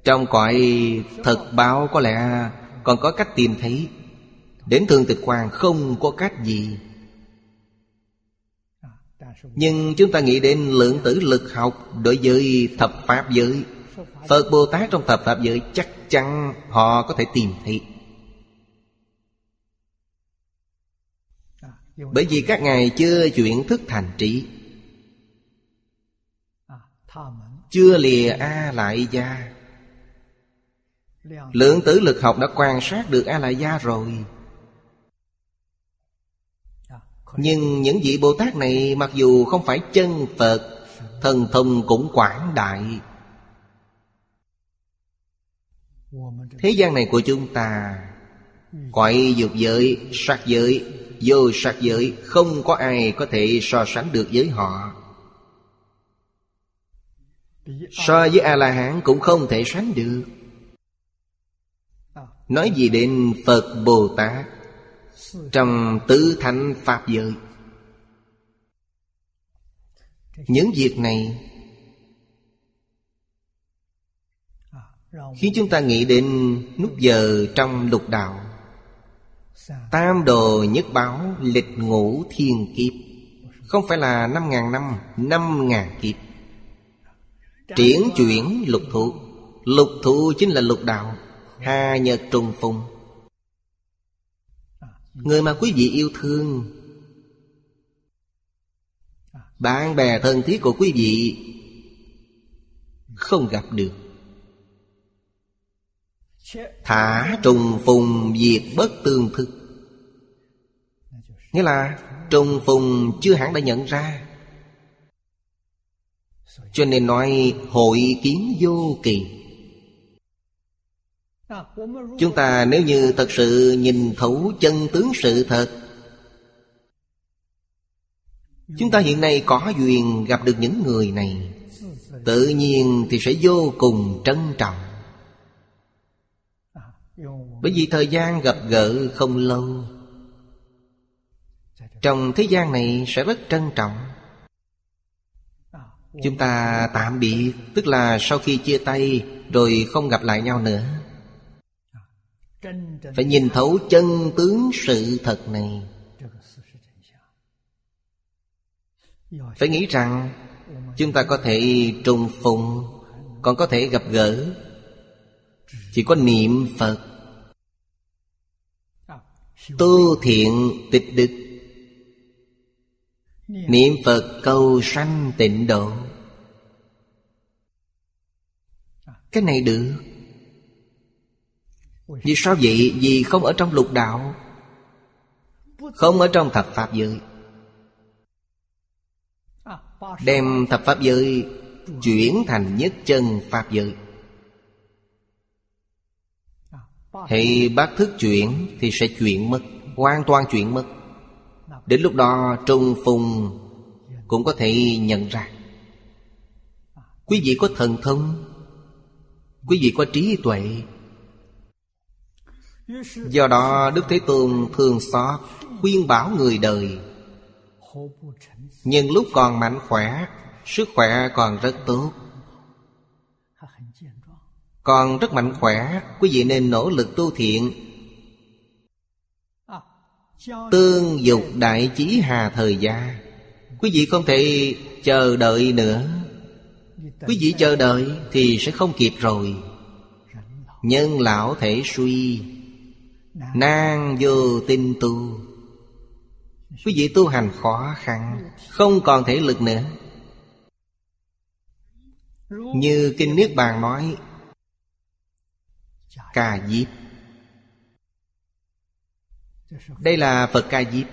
Trong cõi thật báo có lẽ Còn có cách tìm thấy. Đến thường tịch quan không có cách gì. Nhưng chúng ta nghĩ đến lượng tử lực học Đối với thập pháp giới. Phật Bồ Tát trong thập pháp giới Chắc chắn họ có thể tìm thấy. Bởi vì các ngài chưa chuyển thức thành trí. Chưa lìa A lại gia. Lượng tử lực học đã quan sát được A lại gia rồi Nhưng những vị Bồ Tát này Mặc dù không phải chân Phật Thần thông cũng quảng đại. Thế gian này của chúng ta Cõi dục giới, sắc giới Vô sắc giới Không có ai có thể so sánh được với họ. So với A-la-hán cũng không thể sánh được Nói gì đến Phật Bồ Tát? Trong tứ thánh Pháp giới. Những việc này Khiến chúng ta nghĩ đến nút giờ trong lục đạo. Tam đồ nhất báo lịch ngũ thiên kiếp. Không phải là năm ngàn năm Năm ngàn kiếp. Triển chuyển lục thụ Lục thụ chính là lục đạo. Hà nhật trùng phùng. Người mà quý vị yêu thương, Bạn bè thân thiết của quý vị Không gặp được. Thả trùng phùng diệt bất tương thức Nghĩa là trùng phùng chưa hẳn đã nhận ra. Cho nên nói hội kiến vô kỳ. Chúng ta nếu như thật sự nhìn thấu chân tướng sự thật, Chúng ta hiện nay có duyên gặp được những người này, Tự nhiên thì sẽ vô cùng trân trọng. Bởi vì thời gian gặp gỡ không lâu, Trong thế gian này sẽ rất trân trọng. Chúng ta tạm biệt, Tức là sau khi chia tay Rồi không gặp lại nhau nữa. Phải nhìn thấu chân tướng sự thật này. Phải nghĩ rằng, Chúng ta có thể trùng phùng, Còn có thể gặp gỡ. Chỉ có niệm Phật. Tu thiện tịch đức. Niệm Phật cầu sanh tịnh độ. Cái này được. Vì sao vậy? Vì không ở trong lục đạo. Không ở trong thập Pháp giới. Đem thập Pháp giới Chuyển thành nhất chân Pháp giới. Hệ bác thức chuyển Thì sẽ chuyển mất, Hoàn toàn chuyển mất. Đến lúc đó, Trung Phùng Cũng có thể nhận ra. Quý vị có thần thông, Quý vị có trí tuệ Do đó Đức Thế Tôn thường xót Khuyên bảo người đời, Nhưng lúc còn mạnh khỏe, Sức khỏe còn rất tốt. Còn rất mạnh khỏe, Quý vị nên nỗ lực tu thiện. Tương dục đại chí hà thời gia, Quý vị không thể chờ đợi nữa. Quý vị chờ đợi thì sẽ không kịp rồi. Nhân lão thể suy nàng vô tin tu. Quý vị tu hành khó khăn, Không còn thể lực nữa. Như Kinh Niết Bàn nói Ca Diếp. Đây là Phật Ca Diếp.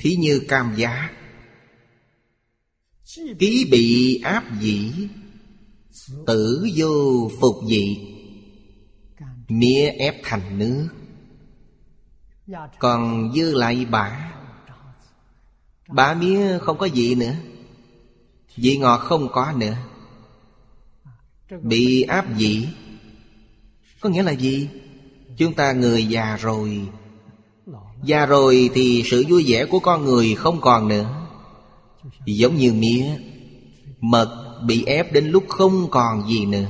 Thí như cam giá. Ký bị áp dĩ, Tử vô phục dị. Mía ép thành nước Còn dư lại bả Bả mía không có gì nữa. Vị ngọt không có nữa. Bị áp vị. Có nghĩa là gì? Chúng ta người già rồi. Già rồi thì sự vui vẻ của con người không còn nữa. Giống như mía, Mật bị ép đến lúc không còn gì nữa.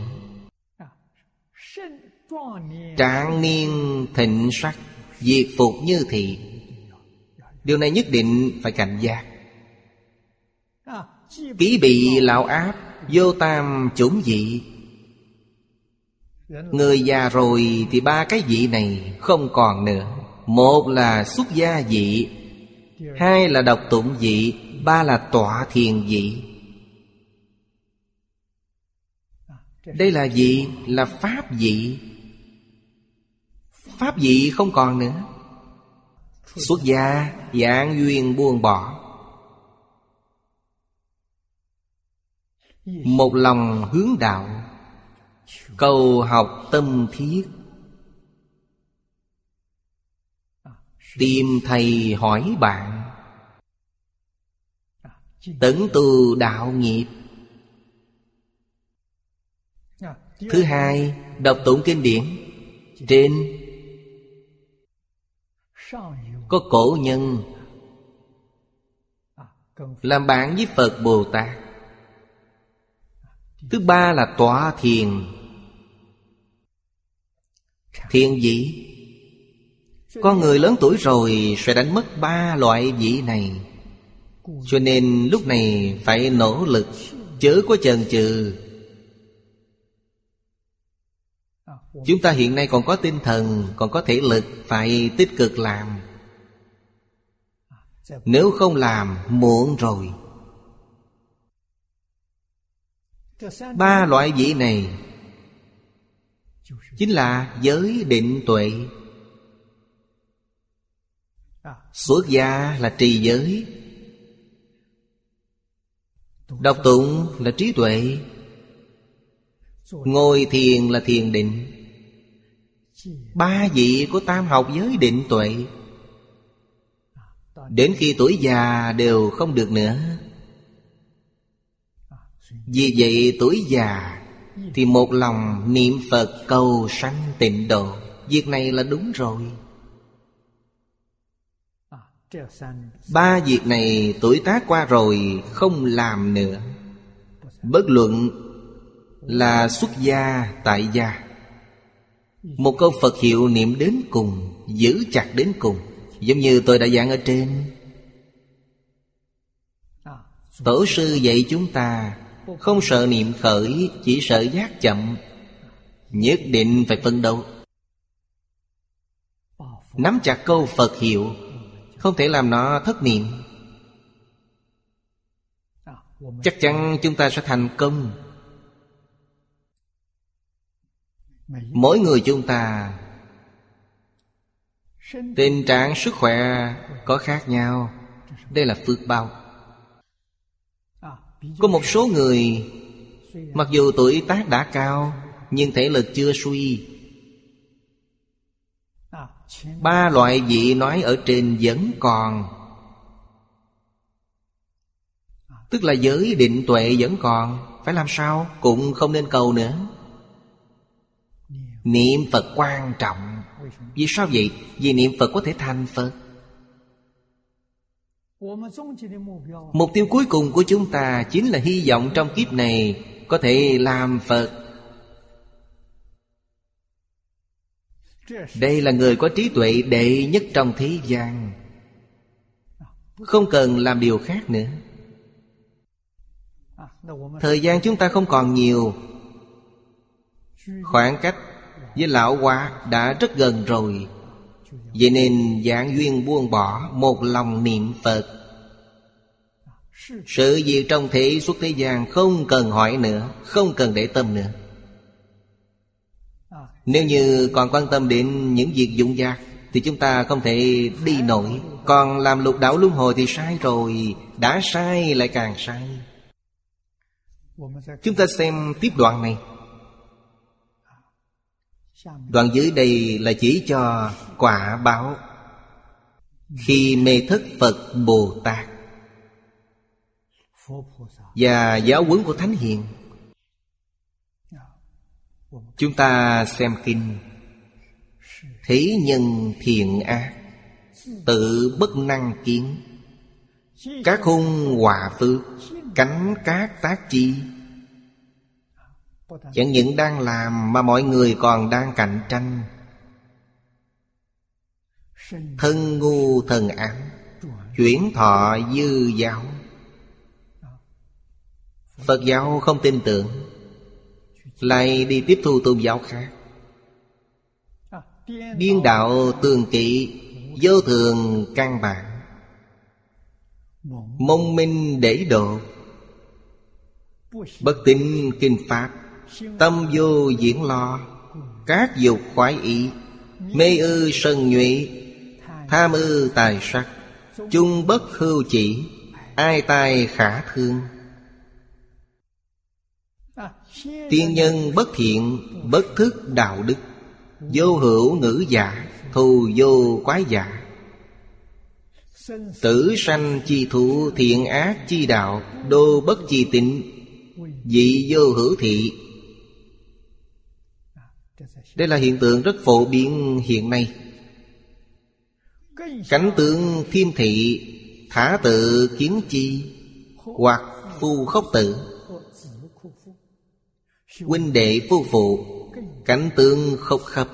Trạng niên thịnh sắc, Diệt phục như thị. Điều này nhất định phải cảnh giác. Ký bị lão áp, Vô tam chủng dị. Người già rồi thì ba cái vị này không còn nữa. Một là xuất gia dị, Hai là độc tụng dị, Ba là tọa thiền dị. Đây là gì? Là pháp dị. Pháp dị không còn nữa. Xuất gia dạng duyên buông bỏ. Một lòng hướng đạo, Cầu học tâm thiết. Tìm thầy hỏi bạn, Tấn từ đạo nghiệp. Thứ hai, Đọc tụng kinh điển Trên có cổ nhân Làm bạn với Phật Bồ Tát. Thứ ba là tọa thiền. Thiền dĩ Con người lớn tuổi rồi Sẽ đánh mất ba loại vị này. Cho nên lúc này phải nỗ lực Chớ có chần chừ. Chúng ta hiện nay còn có tinh thần, Còn có thể lực Phải tích cực làm. Nếu không làm, Muộn rồi. Ba loại vị này Chính là giới định tuệ. Xuất gia là trì giới. Đọc tụng là trí tuệ. Ngồi thiền là thiền định. Ba vị của tam học giới định tuệ. Đến khi tuổi già đều không được nữa. Vì vậy tuổi già Thì một lòng niệm Phật cầu sanh tịnh độ. Việc này là đúng rồi. Ba việc này tuổi tác qua rồi không làm nữa. Bất luận là xuất gia, tại gia một câu Phật hiệu niệm đến cùng, Giữ chặt đến cùng, Giống như tôi đã giảng ở trên. Tổ sư dạy chúng ta, Không sợ niệm khởi, Chỉ sợ giác chậm. Nhất định phải phân đấu. Nắm chặt câu Phật hiệu, Không thể làm nó thất niệm. Chắc chắn chúng ta sẽ thành công. Mỗi người chúng ta tình trạng sức khỏe có khác nhau. Đây là phước báo. Có một số người mặc dù tuổi tác đã cao nhưng thể lực chưa suy. Ba loại vị nói ở trên vẫn còn. Tức là giới định tuệ vẫn còn. Phải làm sao? Cũng không nên cầu nữa Niệm Phật quan trọng. Vì sao vậy? Vì niệm Phật có thể thành Phật. Mục tiêu cuối cùng của chúng ta Chính là hy vọng trong kiếp này Có thể làm Phật. Đây là người có trí tuệ đệ nhất trong thế gian. Không cần làm điều khác nữa. Thời gian chúng ta không còn nhiều. Khoảng cách với lão hóa đã rất gần rồi. Vậy nên dạng duyên buông bỏ Một lòng niệm Phật. Sự việc trong thế suốt thế gian Không cần hỏi nữa, Không cần để tâm nữa. Nếu như còn quan tâm đến những việc dụng dạc Thì chúng ta không thể đi nổi. Còn làm lục đảo luân hồi thì sai rồi, Đã sai lại càng sai. Chúng ta xem tiếp đoạn này. Đoạn dưới đây là chỉ cho quả báo. Khi mê thất Phật Bồ Tát Và giáo huấn của Thánh Hiền, Chúng ta xem kinh. Thế nhân thiện ác, Tự bất năng kiến. Các hung hòa phước, Cánh các tác chi. Chẳng những đang làm mà mọi người còn đang cạnh tranh. Thân ngu thần ám Chuyển thọ dư giáo. Phật giáo không tin tưởng Lại đi tiếp thu tôn giáo khác. Điên đạo tường kỵ Vô thường căn bản. Mông minh để độ. Bất tín kinh pháp Tâm vô diễn lo, Các dục khoái ý, Mê ư sân nhuệ, Tham ư tài sắc, Chung bất hưu chỉ, Ai tai khả thương. Tiên nhân bất thiện, Bất thức đạo đức, Vô hữu ngữ giả, Thù vô quái giả. Tử sanh chi thủ thiện ác chi đạo, Đô bất chi tịnh Dị vô hữu thị đây là hiện tượng rất phổ biến hiện nay. Cảnh tượng thiên thị, Thả tự kiến chi, Hoặc phu khốc tử Huynh đệ phu phụ, Cảnh tượng khốc khập.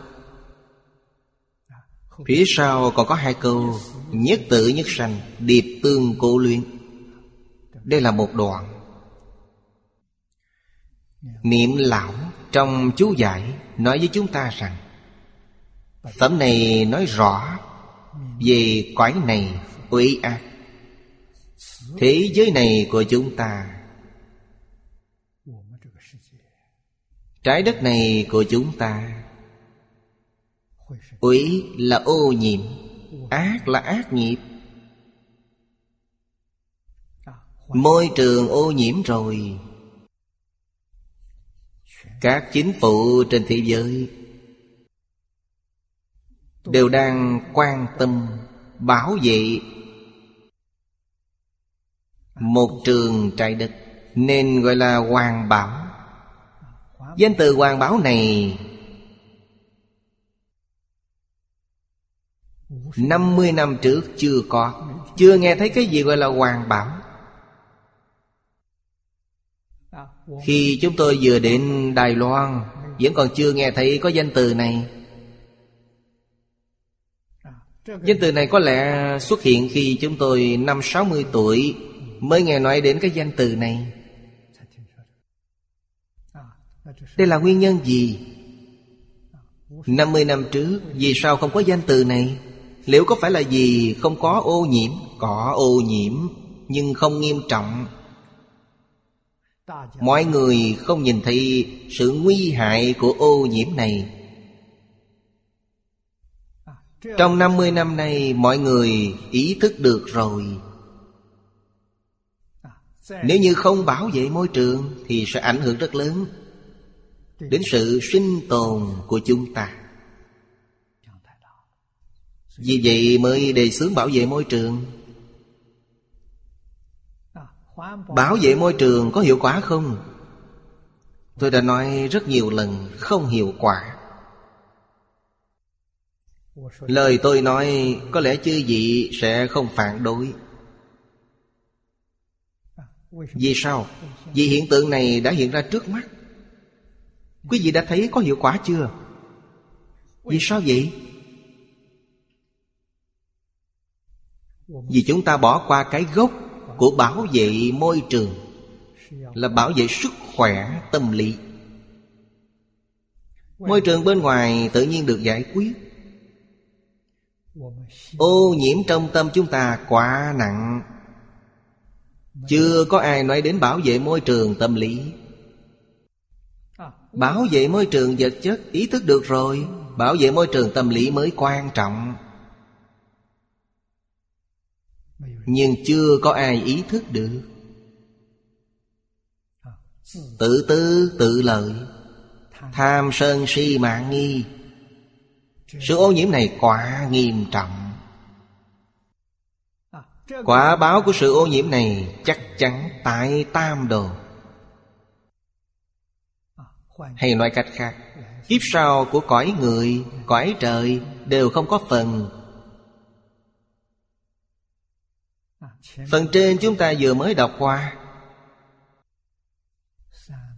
Phía sau còn có hai câu, Nhất tự nhất sanh, Điệp tương cố luyện Đây là một đoạn. Niệm lão trong chú giải nói với chúng ta rằng, Phẩm này nói rõ về cõi này uy ác. Thế giới này của chúng ta, Trái đất này của chúng ta, Uy là ô nhiễm, Ác là ác nghiệp. Môi trường ô nhiễm rồi các chính phủ trên thế giới đều đang quan tâm, bảo vệ một trường trái đất nên gọi là hoàng bảo. Danh từ hoàng bảo này năm mươi năm trước chưa có. Chưa nghe thấy cái gì gọi là hoàng bảo. Khi chúng tôi vừa đến Đài Loan, Vẫn còn chưa nghe thấy có danh từ này Danh từ này có lẽ xuất hiện khi chúng tôi năm 60 tuổi Mới nghe nói đến cái danh từ này Đây là nguyên nhân gì? 50 năm trước, Vì sao không có danh từ này? Liệu có phải là gì không có ô nhiễm? Có ô nhiễm, Nhưng không nghiêm trọng mọi người không nhìn thấy sự nguy hại của ô nhiễm này. Trong 50 năm nay, mọi người ý thức được rồi. Nếu như không bảo vệ môi trường, Thì sẽ ảnh hưởng rất lớn Đến sự sinh tồn của chúng ta. Vì vậy mới đề xướng bảo vệ môi trường. Bảo vệ môi trường có hiệu quả không? Tôi đã nói rất nhiều lần, không hiệu quả Lời tôi nói, có lẽ chư vị sẽ không phản đối Vì sao? Vì hiện tượng này đã hiện ra trước mắt Quý vị đã thấy có hiệu quả chưa? Vì sao vậy? Vì chúng ta bỏ qua cái gốc của bảo vệ môi trường Là bảo vệ sức khỏe tâm lý. Môi trường bên ngoài tự nhiên được giải quyết. Ô nhiễm trong tâm chúng ta quá nặng. Chưa có ai nói đến bảo vệ môi trường tâm lý. Bảo vệ môi trường vật chất ý thức được rồi, Bảo vệ môi trường tâm lý mới quan trọng. Nhưng chưa có ai ý thức được. Tự tư tự lợi. Tham sân si mạng nghi. Sự ô nhiễm này quá nghiêm trọng. Quả báo của sự ô nhiễm này chắc chắn tại tam đồ. Hay nói cách khác Kiếp sau của cõi người, cõi trời Đều không có phần Phần trên chúng ta vừa mới đọc qua.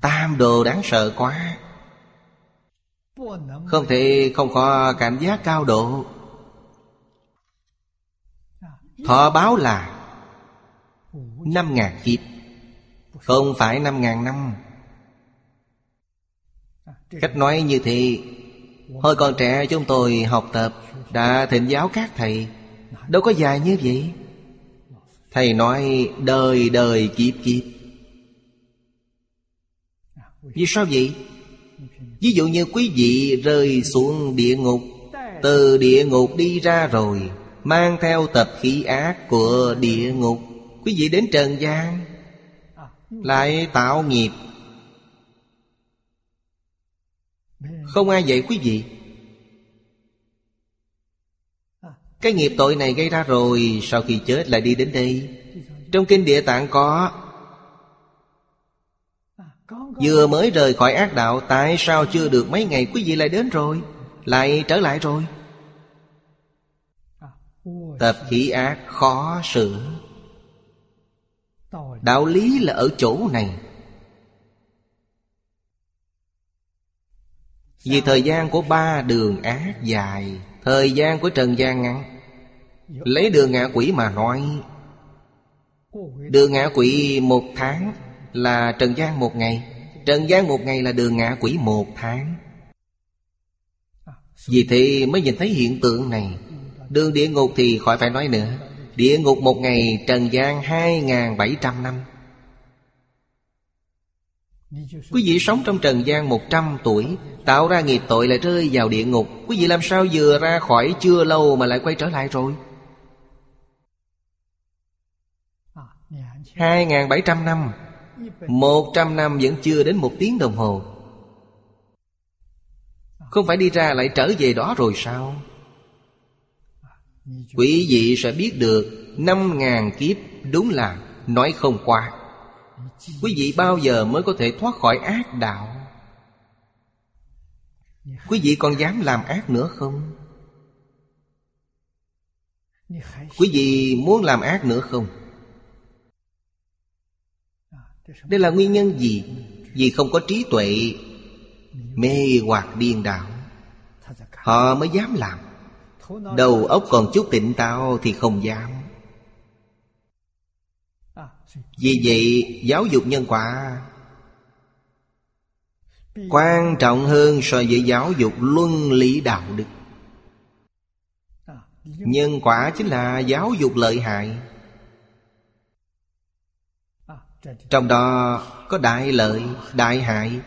Tam đồ đáng sợ quá. Không thể không có cảm giác cao độ. Thọ báo là Năm ngàn kiếp, Không phải năm ngàn năm. Cách nói như thế, Hồi còn trẻ chúng tôi học tập Đã thịnh giáo các thầy. Đâu có dài như vậy. Thầy nói, đời đời, kiếp kiếp. Vì sao vậy? Ví dụ như quý vị rơi xuống địa ngục, Từ địa ngục đi ra rồi, Mang theo tập khí ác của địa ngục, Quý vị đến trần gian, Lại tạo nghiệp. Không ai dạy quý vị. Cái nghiệp tội này gây ra rồi, Sau khi chết lại đi đến đây. Trong kinh địa tạng có, Vừa mới rời khỏi ác đạo, Tại sao chưa được mấy ngày quý vị lại đến rồi? Lại trở lại rồi. Tập khí ác khó sửa Đạo lý là ở chỗ này. Vì thời gian của ba đường ác dài, Thời gian của trần gian ngắn Lấy đường ngạ quỷ mà nói. Đường ngạ quỷ một tháng Là trần gian một ngày. Trần gian một ngày là đường ngạ quỷ một tháng. Vì thế mới nhìn thấy hiện tượng này. Đường địa ngục thì khỏi phải nói nữa. Địa ngục một ngày trần gian hai ngàn bảy trăm năm. Quý vị sống trong trần gian một trăm tuổi, Tạo ra nghiệp tội lại rơi vào địa ngục. Quý vị làm sao vừa ra khỏi chưa lâu mà lại quay trở lại rồi? Hai ngàn bảy trăm năm. Một trăm năm vẫn chưa đến một tiếng đồng hồ. Không phải đi ra lại trở về đó rồi sao? Quý vị sẽ biết được Năm ngàn kiếp đúng là nói không qua. Quý vị bao giờ mới có thể thoát khỏi ác đạo? Quý vị còn dám làm ác nữa không? Quý vị muốn làm ác nữa không? Đây là nguyên nhân gì? Vì không có trí tuệ, Mê hoặc điên đảo. Họ mới dám làm. Đầu óc còn chút tịnh tạo thì không dám. Vì vậy, giáo dục nhân quả Quan trọng hơn so với giáo dục luân lý đạo đức. Nhân quả chính là giáo dục lợi hại. Trong đó có đại lợi, đại hại.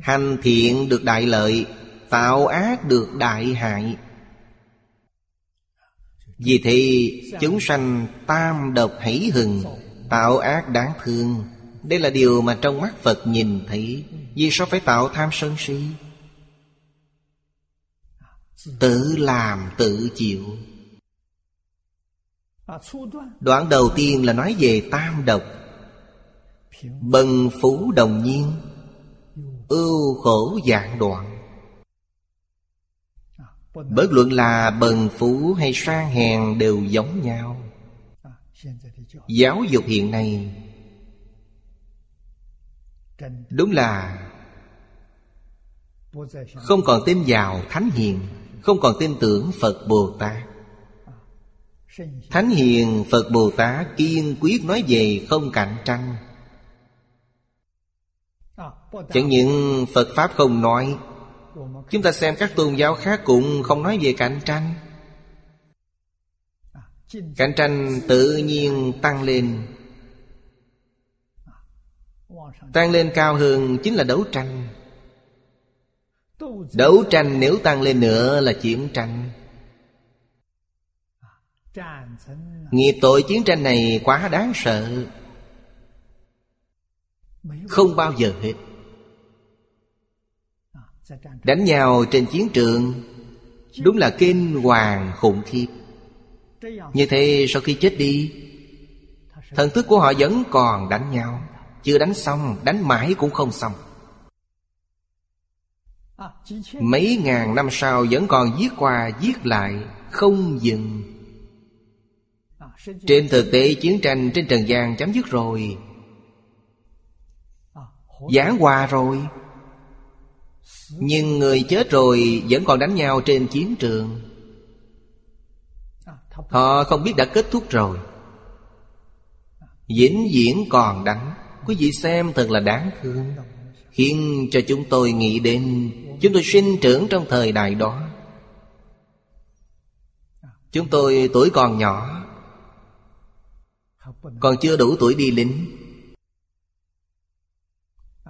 Hành thiện được đại lợi Tạo ác được đại hại. Vì thế chúng sanh tam độc hỷ hừng Tạo ác đáng thương. Đây là điều mà trong mắt Phật nhìn thấy. Vì sao phải tạo tham sân si? Tự làm tự chịu. Đoạn đầu tiên là nói về tam độc. Bần phú đồng nhiên, Ưu khổ dạng đoạn. Bất luận là bần phú hay sang hèn đều giống nhau. Giáo dục hiện nay, Đúng là Không còn tin vào Thánh Hiền, Không còn tin tưởng Phật Bồ Tát. Thánh Hiền, Phật Bồ Tát kiên quyết nói về không cạnh tranh. Chẳng những Phật Pháp không nói, Chúng ta xem các tôn giáo khác cũng không nói về cạnh tranh. Cạnh tranh tự nhiên tăng lên. Tăng lên cao hơn chính là đấu tranh. Đấu tranh nếu tăng lên nữa là chiến tranh. Nghiệp tội chiến tranh này quá đáng sợ. Không bao giờ hết. Đánh nhau trên chiến trường, Đúng là kinh hoàng khủng khiếp. Như thế sau khi chết đi, Thần thức của họ vẫn còn đánh nhau. Chưa đánh xong, Đánh mãi cũng không xong. Mấy ngàn năm sau Vẫn còn giết qua giết lại, Không dừng. Trên thực tế, chiến tranh trên trần gian chấm dứt rồi. Giảng hòa rồi nhưng người chết rồi vẫn còn đánh nhau trên chiến trường. Họ không biết đã kết thúc rồi. Vĩnh viễn còn đánh Quý vị xem thật là đáng thương. Khiến cho chúng tôi nghĩ đến Chúng tôi sinh trưởng trong thời đại đó. Chúng tôi tuổi còn nhỏ. Còn chưa đủ tuổi đi lính.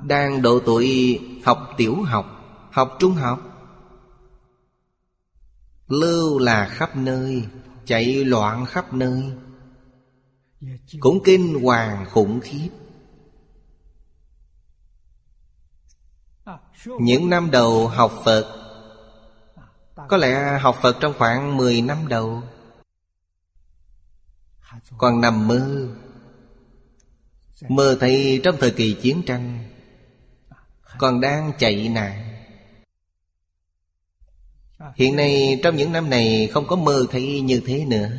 Đang độ tuổi học tiểu học Học trung học. Lưu là khắp nơi, Chạy loạn khắp nơi. Cũng kinh hoàng khủng khiếp. Những năm đầu học Phật, Có lẽ học Phật trong khoảng 10 năm đầu. Còn nằm mơ Mơ thấy trong thời kỳ chiến tranh còn đang chạy nạn. Hiện nay trong những năm này không có mơ thấy như thế nữa.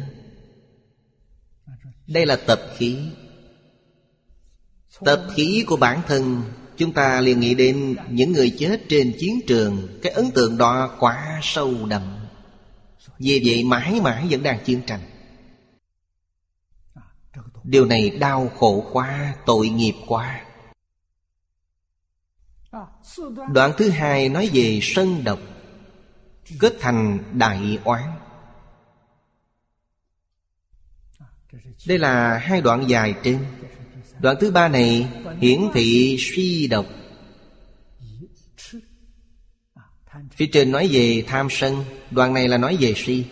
Đây là tập khí. Tập khí của bản thân Chúng ta liền nghĩ đến những người chết trên chiến trường Cái ấn tượng đó quá sâu đậm. Vì vậy mãi mãi vẫn đang chiến tranh. Điều này đau khổ quá, tội nghiệp quá. Đoạn thứ hai nói về sân độc, Kết thành đại oán. Đây là hai đoạn dài trên. Đoạn thứ ba này hiển thị suy độc. Phía trên nói về tham sân, Đoạn này là nói về suy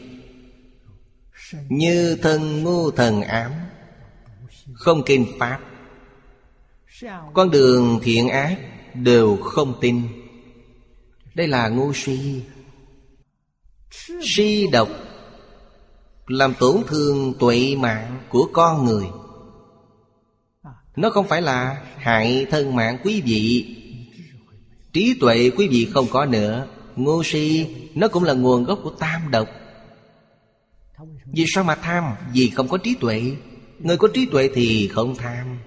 Như thân ngu thần ám, Không kinh pháp. Con đường thiện ác Đều không tin. Đây là ngu si, Si độc Làm tổn thương tuệ mạng của con người. Nó không phải là hại thân mạng quý vị. Trí tuệ quý vị không có nữa. Ngu si Nó cũng là nguồn gốc của tam độc. Vì sao mà tham? Vì không có trí tuệ. Người có trí tuệ thì không tham.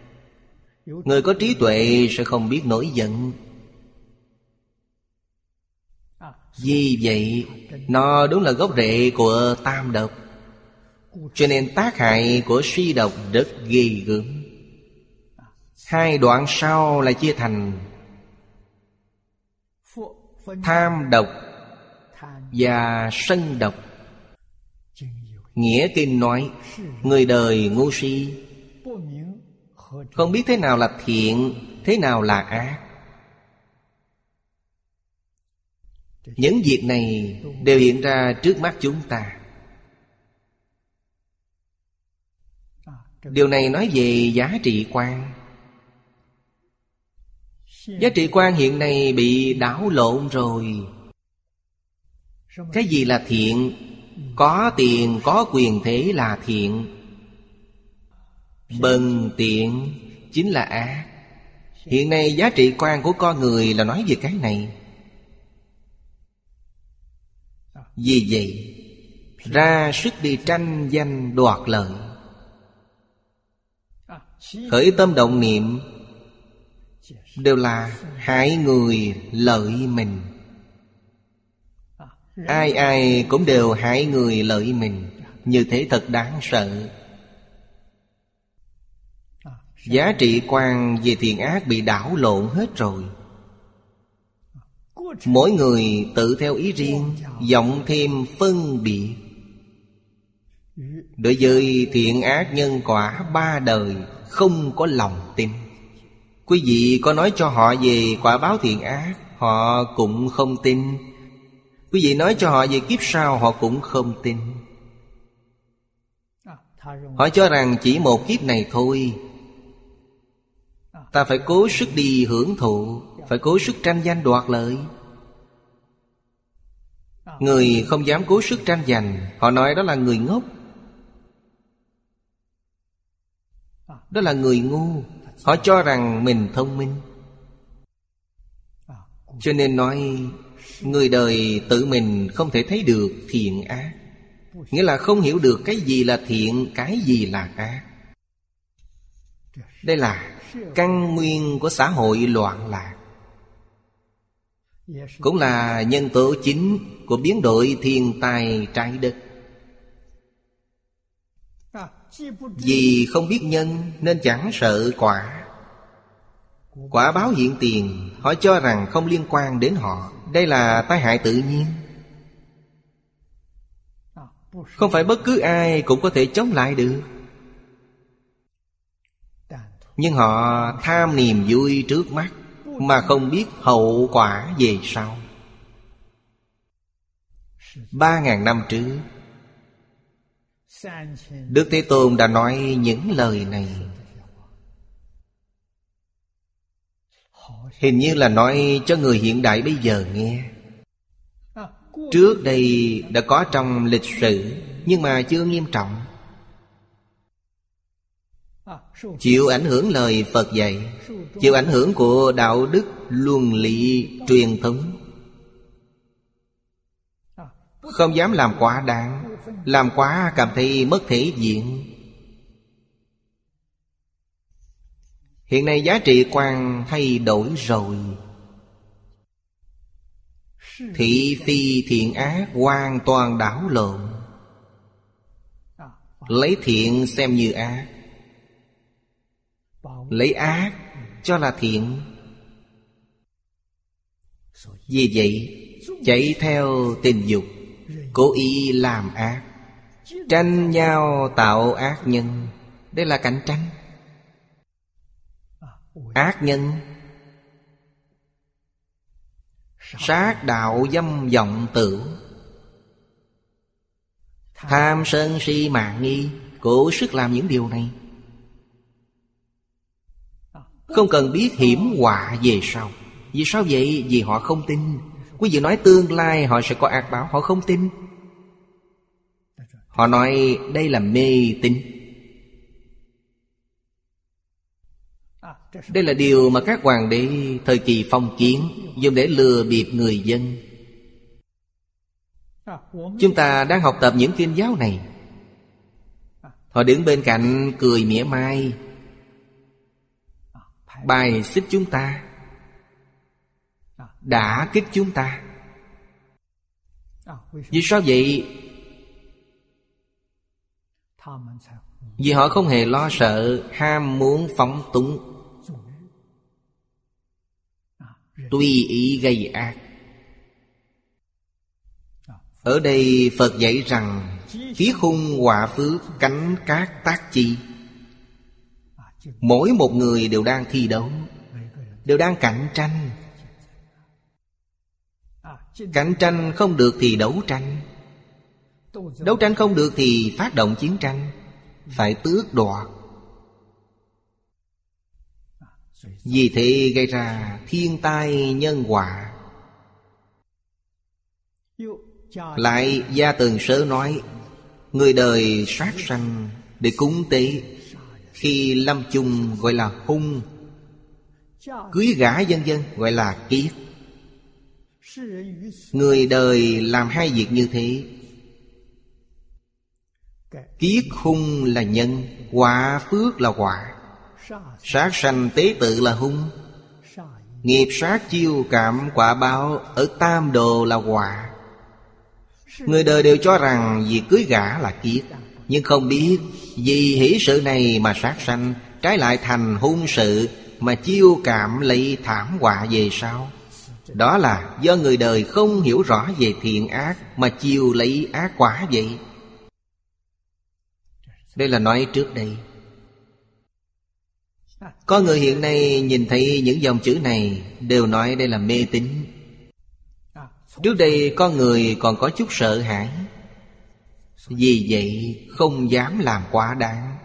Người có trí tuệ sẽ không biết nổi giận. Vì vậy, Nó đúng là gốc rễ của tam độc. Cho nên tác hại của suy độc rất ghê gớm. Hai đoạn sau là chia thành Tham độc Và sân độc. Nghĩa kinh nói, Người đời ngu si không biết thế nào là thiện Thế nào là ác. Những việc này đều hiện ra trước mắt chúng ta. Điều này nói về giá trị quan. Giá trị quan hiện nay bị đảo lộn rồi. Cái gì là thiện? Có tiền, có quyền thế là thiện. Bần tiện chính là ác. Hiện nay giá trị quan của con người là nói về cái này. Vì vậy, Ra sức đi tranh danh đoạt lợi. Khởi tâm động niệm Đều là hại người lợi mình. Ai ai cũng đều hại người lợi mình, Như thế thật đáng sợ. Giá trị quan về thiện ác bị đảo lộn hết rồi. Mỗi người tự theo ý riêng, Giọng thêm phân biệt. Đối với thiện ác nhân quả ba đời, Không có lòng tin. Quý vị có nói cho họ về quả báo thiện ác, Họ cũng không tin. Quý vị nói cho họ về kiếp sau, Họ cũng không tin. Họ cho rằng chỉ một kiếp này thôi Ta phải cố sức đi hưởng thụ, Phải cố sức tranh danh đoạt lợi. Người không dám cố sức tranh giành, Họ nói đó là người ngốc. Đó là người ngu, Họ cho rằng mình thông minh. Cho nên nói, Người đời tự mình không thể thấy được thiện ác. Nghĩa là không hiểu được cái gì là thiện, Cái gì là ác. Đây là căn nguyên của xã hội loạn lạc. Cũng là nhân tố chính của biến đổi thiên tai trái đất. Vì không biết nhân nên chẳng sợ quả. Quả báo hiện tiền, Họ cho rằng không liên quan đến họ. Đây là tai hại tự nhiên. Không phải bất cứ ai cũng có thể chống lại được. Nhưng họ tham niềm vui trước mắt, Mà không biết hậu quả về sau. Ba ngàn năm trước, Đức Thế Tôn đã nói những lời này. Hình như là nói cho người hiện đại bây giờ nghe. Trước đây đã có trong lịch sử, Nhưng mà chưa nghiêm trọng. Chịu ảnh hưởng lời Phật dạy, Chịu ảnh hưởng của đạo đức luân lý truyền thống. Không dám làm quá đáng, Làm quá cảm thấy mất thể diện. Hiện nay giá trị quan thay đổi rồi. Thị phi thiện ác hoàn toàn đảo lộn. Lấy thiện xem như ác Lấy ác cho là thiện. Vì vậy, Chạy theo tình dục, Cố ý làm ác, Tranh nhau tạo ác nhân. Đây là cạnh tranh. Ác nhân, Sát đạo dâm vọng tử. Tham sân si mạng nghi, Cố sức làm những điều này. Không cần biết hiểm họa về sau. Vì sao vậy? Vì họ không tin. Quý vị nói tương lai họ sẽ có ác báo, Họ không tin. Họ nói đây là mê tín. Đây là điều mà các hoàng đế thời kỳ phong kiến Dùng để lừa bịp người dân. Chúng ta đang học tập những kinh giáo này. Họ đứng bên cạnh cười mỉa mai. Bài xích chúng ta Đã kích chúng ta. Vì sao vậy? Vì họ không hề lo sợ, Ham muốn phóng túng. Tùy ý gây ác. Ở đây Phật dạy rằng, Khí khung quả phước cánh cát tác chi. Mỗi một người đều đang thi đấu, Đều đang cạnh tranh. Cạnh tranh không được thì đấu tranh. Đấu tranh không được thì phát động chiến tranh, Phải tước đoạt. Vì thế gây ra thiên tai nhân họa Lại gia tường sớ nói, Người đời sát sanh để cúng tế. Khi lâm chung gọi là hung, Cưới gã dân dân gọi là kiết Người đời làm hai việc như thế. Kiết hung là nhân, Quả phước là quả. Sát sanh tế tự là hung. Nghiệp sát chiêu cảm quả báo Ở tam đồ là quả. Người đời đều cho rằng Việc cưới gả là kiết nhưng không biết Vì hỷ sự này mà sát sanh, Trái lại thành hung sự Mà chiêu cảm lấy thảm họa về sau. Đó là do người đời không hiểu rõ về thiện ác Mà chiêu lấy ác quả vậy. Đây là nói trước đây. Có người hiện nay nhìn thấy những dòng chữ này Đều nói đây là mê tín. Trước đây con người còn có chút sợ hãi. Vì vậy không dám làm quá đáng.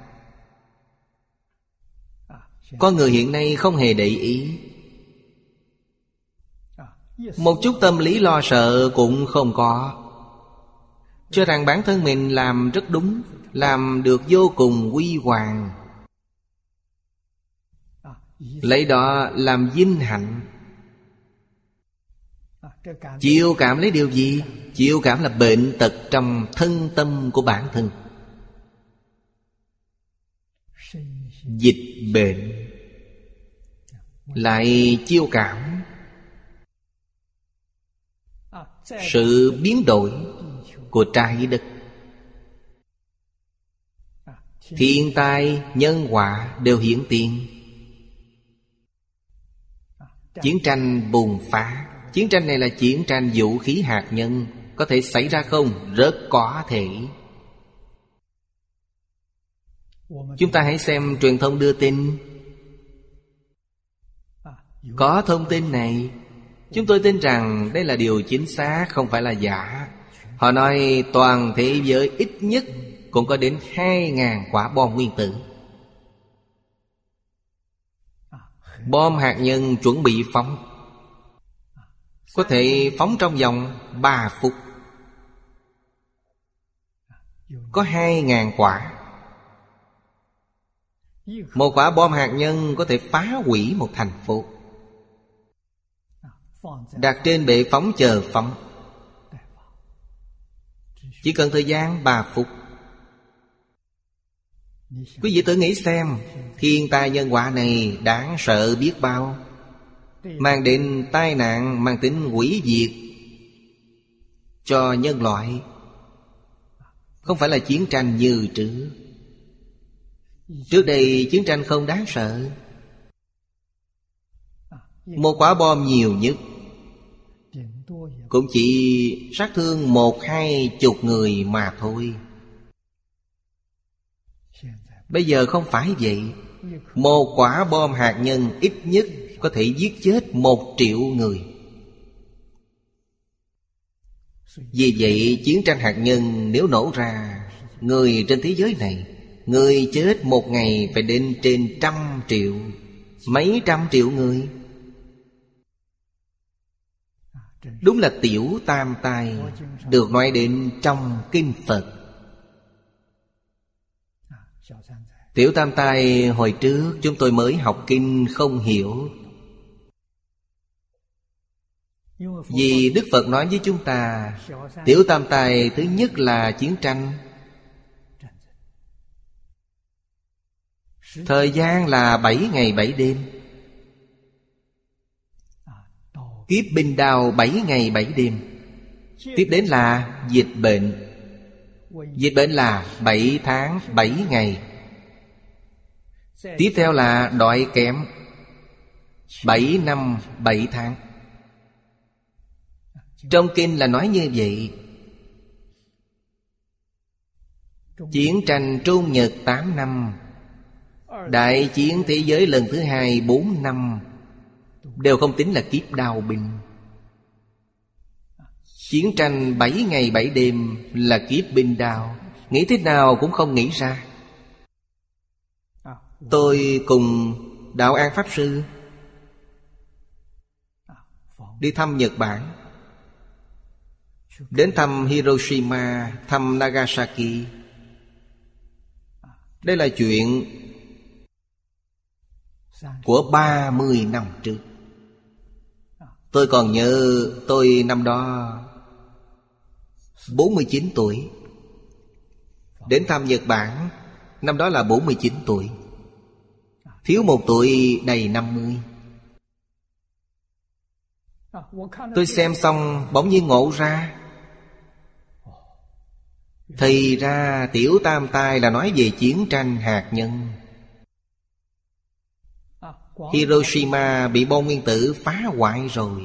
Con người hiện nay không hề để ý. Một chút tâm lý lo sợ cũng không có. Cho rằng bản thân mình làm rất đúng, Làm được vô cùng quy hoàng. Lấy đó làm vinh hạnh. Chịu cảm lấy điều gì? Chịu cảm là bệnh tật trong thân tâm của bản thân. Dịch bệnh Lại chiêu cảm. Sự biến đổi của trái đất. Thiên tai, nhân quả đều hiển tiền. Chiến tranh bùng phá. Chiến tranh này là chiến tranh vũ khí hạt nhân. Có thể xảy ra không? Rất có thể. Chúng ta hãy xem truyền thông đưa tin. Có thông tin này. Chúng tôi tin rằng đây là điều chính xác, Không phải là giả. Họ nói toàn thế giới ít nhất Cũng có đến 2.000 quả bom nguyên tử. Bom hạt nhân chuẩn bị phóng. Có thể phóng trong vòng 3 phút. Có hai ngàn quả. Một quả bom hạt nhân có thể phá hủy một thành phố. Đặt trên bệ phóng chờ phóng. Chỉ cần thời gian 3 phút. Quý vị tự nghĩ xem, Thiên tai nhân quả này đáng sợ biết bao. Mang đến tai nạn, mang tính hủy diệt Cho nhân loại. Không phải là chiến tranh như trước. Trước đây chiến tranh không đáng sợ. Một quả bom nhiều nhất. Cũng chỉ sát thương một, hai chục người mà thôi. Bây giờ không phải vậy. Một quả bom hạt nhân ít nhất có thể giết chết một triệu người vì vậy, chiến tranh hạt nhân nếu nổ ra, Người trên thế giới này, Người chết một ngày phải đến trên trăm triệu, Mấy trăm triệu người. Đúng là tiểu tam tai, Được nói đến trong kinh Phật. Tiểu tam tai, hồi trước chúng tôi mới học kinh không hiểu vì Đức Phật nói với chúng ta, Tiểu tam tài thứ nhất là chiến tranh. Thời gian là bảy ngày bảy đêm. Kiếp binh đào bảy ngày bảy đêm. Tiếp đến là dịch bệnh. Dịch bệnh là bảy tháng bảy ngày. Tiếp theo là đói kém. Bảy năm bảy tháng trong kinh là nói như vậy. Chiến tranh Trung Nhật 8 năm, Đại chiến thế giới lần thứ hai 4 năm, Đều không tính là kiếp đau binh. Chiến tranh 7 ngày 7 đêm là kiếp binh đau Nghĩ thế nào cũng không nghĩ ra. Tôi cùng Đạo An Pháp Sư Đi thăm Nhật Bản. Đến thăm Hiroshima, Thăm Nagasaki. Đây là chuyện Của 30 năm trước. Tôi còn nhớ tôi năm đó 49 tuổi. Đến thăm Nhật Bản, Năm đó là 49 tuổi. Thiếu một tuổi đầy 50 Tôi xem xong, bỗng nhiên ngộ ra thì ra tiểu tam tai là nói về chiến tranh hạt nhân. Hiroshima bị bom nguyên tử phá hoại rồi.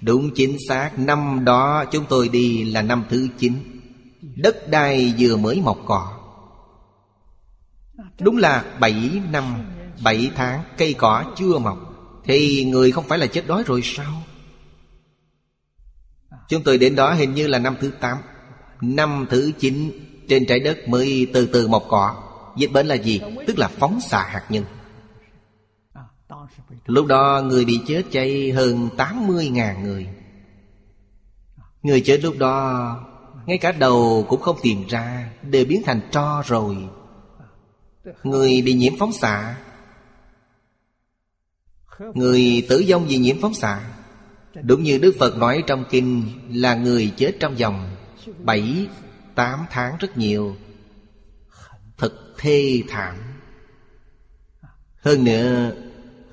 Đúng chính xác, Năm đó chúng tôi đi là năm thứ 9 Đất đai vừa mới mọc cỏ. Đúng là 7 năm 7 tháng, cây cỏ chưa mọc. Thì người không phải là chết đói rồi sao? Chúng tôi đến đó hình như là năm thứ 8 Năm thứ chín, Trên trái đất mới từ từ mọc cỏ. Dịch bệnh là gì? Tức là phóng xạ hạt nhân. Lúc đó người bị chết chay hơn 80.000 người. Người chết lúc đó, Ngay cả đầu cũng không tìm ra, Đều biến thành tro rồi. Người bị nhiễm phóng xạ. Người tử vong vì nhiễm phóng xạ. Đúng như Đức Phật nói trong kinh Là người chết trong vòng bảy, tám tháng rất nhiều. Thật thê thảm. Hơn nữa,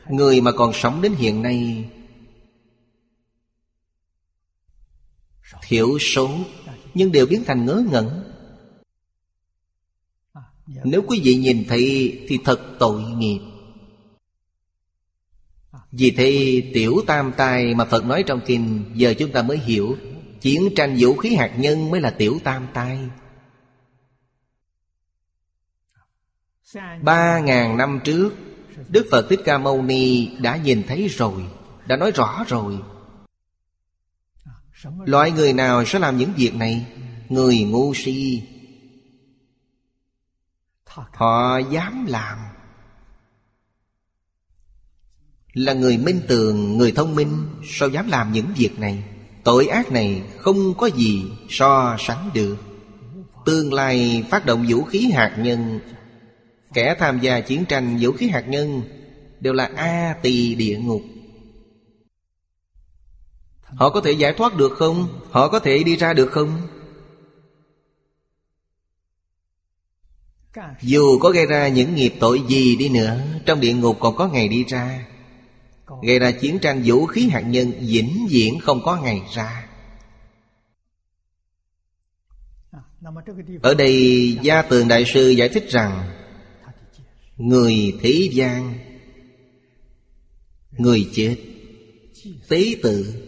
Người mà còn sống đến hiện nay, Thiểu số, Nhưng đều biến thành ngớ ngẩn. Nếu quý vị nhìn thấy Thì thật tội nghiệp. Vì thế tiểu tam tai mà Phật nói trong kinh, Giờ chúng ta mới hiểu. Chiến tranh vũ khí hạt nhân mới là tiểu tam tai Ba ngàn năm trước Đức Phật Thích Ca Mâu Ni đã nhìn thấy rồi Đã nói rõ rồi. Loại người nào sẽ làm những việc này? Người ngu si. Họ dám làm. Là người minh tường, người thông minh Sao dám làm những việc này? Tội ác này không có gì so sánh được Tương lai phát động vũ khí hạt nhân, Kẻ tham gia chiến tranh vũ khí hạt nhân Đều là A tỳ địa ngục Họ có thể giải thoát được không? Họ có thể đi ra được không? Dù có gây ra những nghiệp tội gì đi nữa, Trong địa ngục còn có ngày đi ra Gây ra chiến tranh vũ khí hạt nhân vĩnh viễn không có ngày ra. Ở đây, Gia Tường Đại Sư giải thích rằng, Người thế gian, Người chết, Tế tự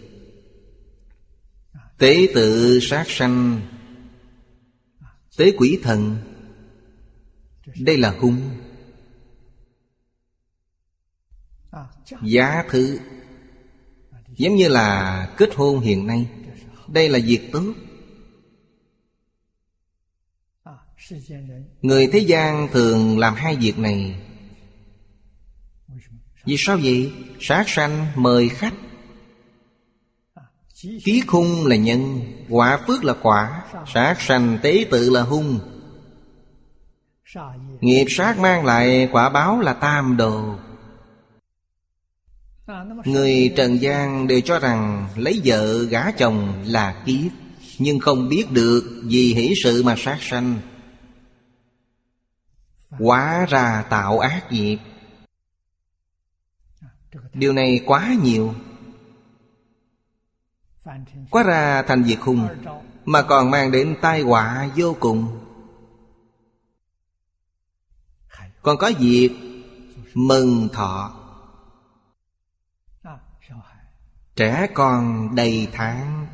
Tế tự sát sanh, Tế quỷ thần, Đây là hung Giá thứ. Giống như là kết hôn hiện nay, Đây là việc tốt. Người thế gian thường làm hai việc này. Vì sao vậy? Sát sanh, mời khách. Ký khung là nhân, Quả phước là quả. Sát sanh tế tự là hung. Nghiệp sát mang lại quả báo là tam đồ. Người trần gian đều cho rằng Lấy vợ gả chồng là kiếp, Nhưng không biết được Vì hỷ sự mà sát sanh. Quá ra tạo ác nghiệp. Điều này quá nhiều. Quá ra thành việc hung Mà còn mang đến tai họa vô cùng. Còn có việc mừng thọ. Trẻ con đầy tháng.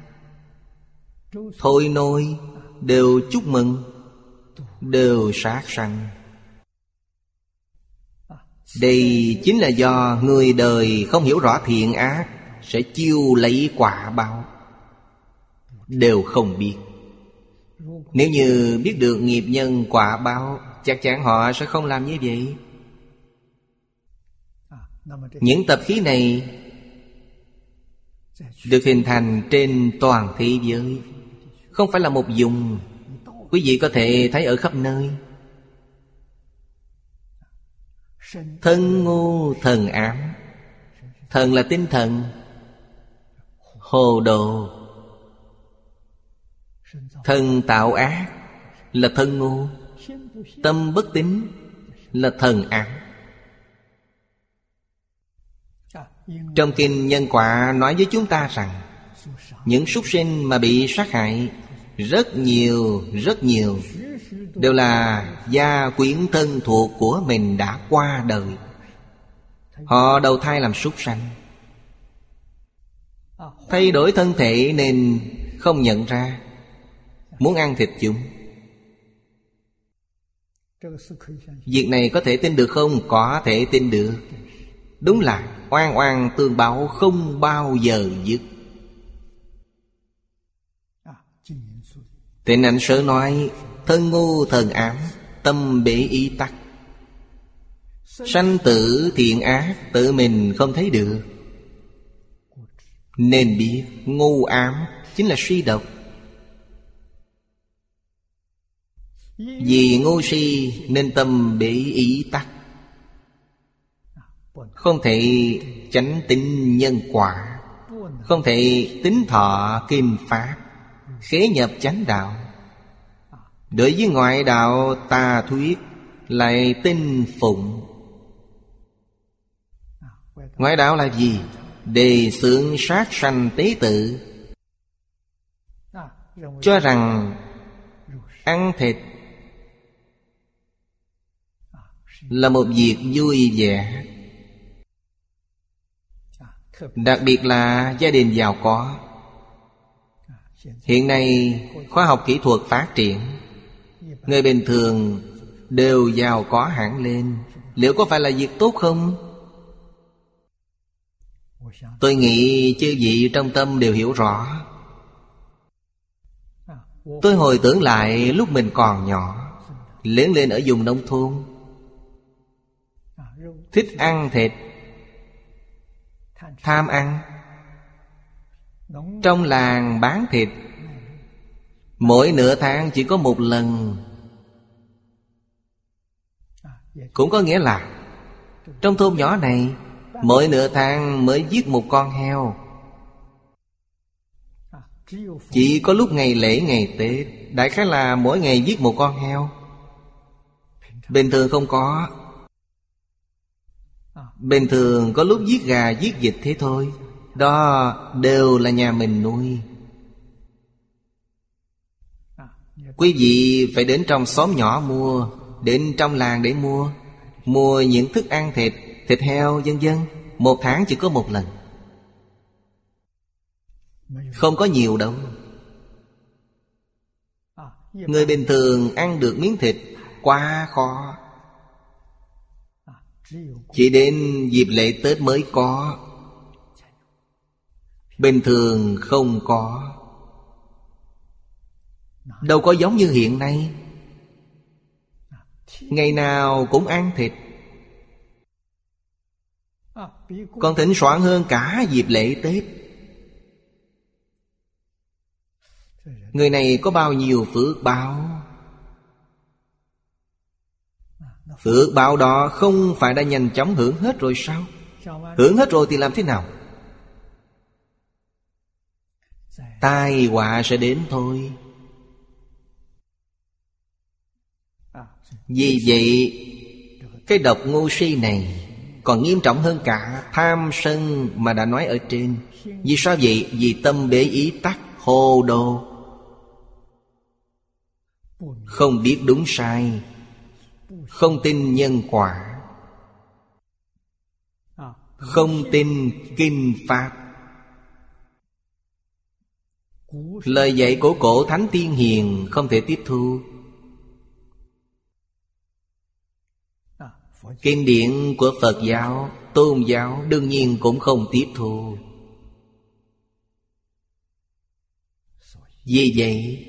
Thôi nôi, Đều chúc mừng, Đều sát sanh. Đây chính là do người đời không hiểu rõ thiện ác Sẽ chiêu lấy quả báo. Đều không biết. Nếu như biết được nghiệp nhân quả báo, Chắc chắn họ sẽ không làm như vậy. Những tập khí này được hình thành trên toàn thế giới. Không phải là một dùng Quý vị có thể thấy ở khắp nơi. Thân ngu thần ám. Thần là tinh thần. Hồ đồ. Thân tạo ác Là thân ngu Tâm bất tín Là thần ám. Trong kinh nhân quả nói với chúng ta rằng Những súc sinh mà bị sát hại Rất nhiều, rất nhiều Đều là gia quyến thân thuộc của mình đã qua đời. Họ đầu thai làm súc sanh. Thay đổi thân thể nên không nhận ra Muốn ăn thịt chúng. Việc này có thể tin được không? Có thể tin được. Đúng là oan oan tương báo không bao giờ dứt. Tịnh ảnh sở nói, Thân ngu, thần ám, Tâm bể ý tắc. Sanh tử thiện ác, Tự mình không thấy được. Nên biết ngu ám Chính là suy độc. Vì ngu si, Nên tâm bể ý tắc. Không thể tránh tính nhân quả, Không thể tính thọ kim pháp, Khế nhập chánh đạo. Đối với ngoại đạo tà thuyết Lại tin phụng. Ngoại đạo là gì? Đề xướng sát sanh tế tự. Cho rằng Ăn thịt Là một việc vui vẻ. Đặc biệt là gia đình giàu có. Hiện nay, khoa học kỹ thuật phát triển. Người bình thường đều giàu có hẳn lên. Liệu có phải là việc tốt không? Tôi nghĩ chư vị trong tâm đều hiểu rõ. Tôi hồi tưởng lại lúc mình còn nhỏ, Lớn lên ở vùng nông thôn. Thích ăn thịt Tham ăn. Trong làng bán thịt, Mỗi nửa tháng chỉ có một lần. Cũng có nghĩa là, Trong thôn nhỏ này, Mỗi nửa tháng mới giết một con heo. Chỉ có lúc ngày lễ, ngày Tết, Đại khái là mỗi ngày giết một con heo. Bình thường không có Bình thường có lúc giết gà, giết vịt thế thôi. Đó đều là nhà mình nuôi. Quý vị phải đến trong xóm nhỏ mua, Đến trong làng để mua. Mua những thức ăn thịt Thịt heo, vân vân. Một tháng chỉ có một lần. Không có nhiều đâu. Người bình thường ăn được miếng thịt Quá khó. Chỉ đến dịp lễ Tết mới có Bình thường không có. Đâu có giống như hiện nay. Ngày nào cũng ăn thịt. Còn thỉnh soạn hơn cả dịp lễ Tết. Người này có bao nhiêu phước báo? Phước báo đó không phải đã nhanh chóng hưởng hết rồi sao? Hưởng hết rồi thì làm thế nào? Tai họa sẽ đến thôi. Vì vậy, Cái độc ngu si này Còn nghiêm trọng hơn cả tham sân mà đã nói ở trên. Vì sao vậy? Vì tâm bế ý tắc hồ đồ Không biết đúng sai. Không tin nhân quả. Không tin kinh pháp. Lời dạy của cổ thánh tiên hiền không thể tiếp thu. Kinh điển của Phật giáo Tôn giáo đương nhiên cũng không tiếp thu. Vì vậy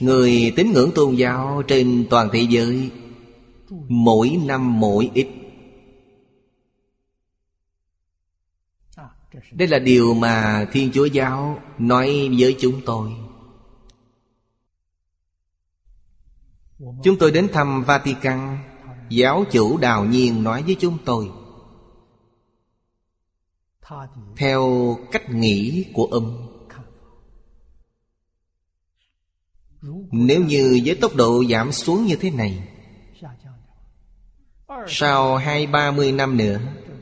Người tín ngưỡng tôn giáo trên toàn thế giới, Mỗi năm mỗi ít. Đây là điều mà Thiên Chúa Giáo nói với chúng tôi. Chúng tôi đến thăm Vatican, Giáo chủ đào nhiên nói với chúng tôi, Theo cách nghĩ của ông Nếu như với tốc độ giảm xuống như thế này, Sau hai, ba mươi năm nữa,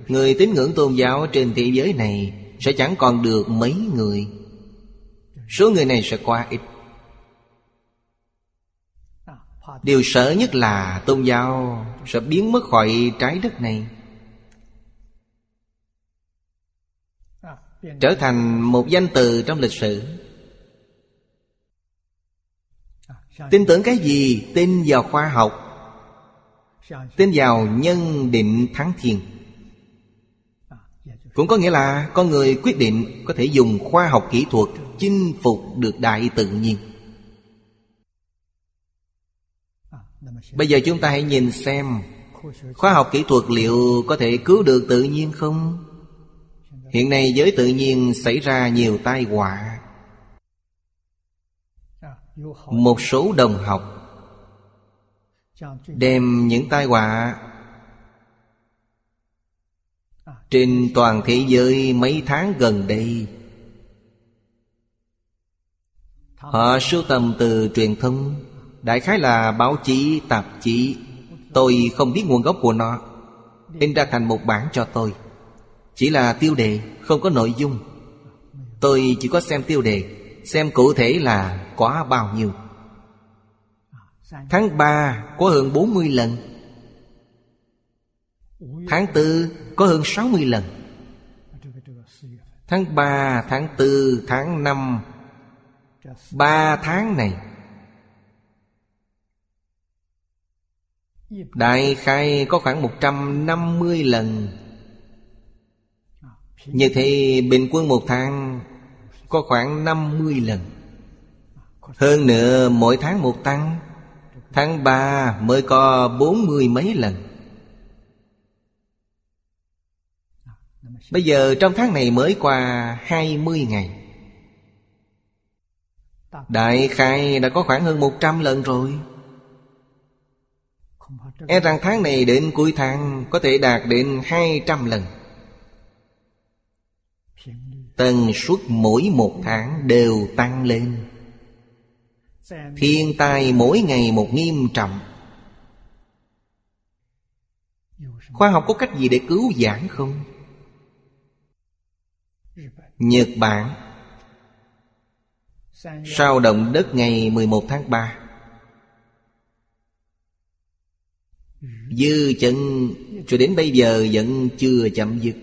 Người tín ngưỡng tôn giáo trên thế giới này Sẽ chẳng còn được mấy người. Số người này sẽ quá ít. Điều sợ nhất là tôn giáo sẽ biến mất khỏi trái đất này. Trở thành một danh từ trong lịch sử. Tin tưởng cái gì? Tin vào khoa học Tin vào nhân định thắng thiền Cũng có nghĩa là con người quyết định có thể dùng khoa học kỹ thuật chinh phục được đại tự nhiên Bây giờ chúng ta hãy nhìn xem Khoa học kỹ thuật liệu có thể cứu được tự nhiên không? Hiện nay giới tự nhiên xảy ra nhiều tai họa một số đồng học Đem những tai họa Trên toàn thế giới mấy tháng gần đây. Họ sưu tầm từ truyền thông Đại khái là báo chí, tạp chí. Tôi không biết nguồn gốc của nó In ra thành một bản cho tôi. Chỉ là tiêu đề, không có nội dung. Tôi chỉ có xem tiêu đề. Xem cụ thể là quá bao nhiêu. Tháng 3 có hơn 40 lần. Tháng 4 có hơn 60 lần. Tháng 3, tháng 4, tháng 5 3 tháng này Đại khai có khoảng 150 lần. Như thế bình quân một tháng có khoảng 50 lần. Hơn nữa, mỗi tháng một tăng, Tháng 3 mới có bốn mươi mấy lần. Bây giờ trong tháng này mới qua 20 ngày. Đại khai đã có khoảng hơn 100 lần rồi. E rằng tháng này đến cuối tháng Có thể đạt đến 200 lần. Tần suất mỗi một tháng đều tăng lên. Thiên tai mỗi ngày một nghiêm trọng. Khoa học có cách gì để cứu giảng không? Nhật Bản. Sau động đất ngày 11 tháng 3 Dư chân cho đến bây giờ vẫn chưa chậm dứt.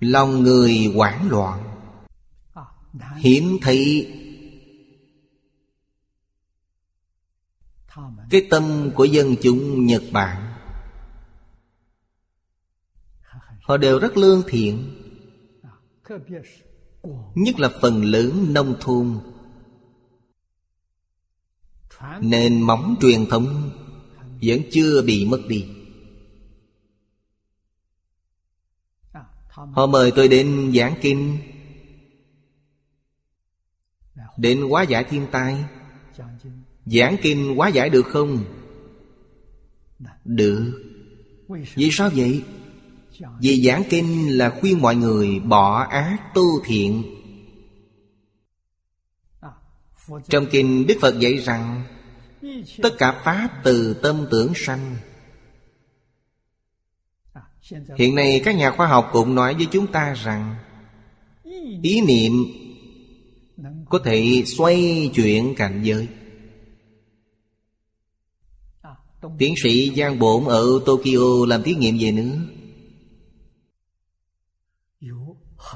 Lòng người hoảng loạn. Hiển thị Cái tâm của dân chúng Nhật Bản, Họ đều rất lương thiện. Nhất là phần lớn nông thôn Nền móng truyền thống Vẫn chưa bị mất đi. Họ mời tôi đến giảng kinh Đến quá giải thiên tai Giảng kinh quá giải được không? Được Vì sao vậy? Vì giảng kinh là khuyên mọi người bỏ ác tu thiện Trong kinh Đức Phật dạy rằng, Tất cả Pháp từ tâm tưởng sanh Hiện nay các nhà khoa học cũng nói với chúng ta rằng Ý niệm có thể xoay chuyển cảnh giới. Tiến sĩ Giang Bổn ở Tokyo làm thí nghiệm về nữa.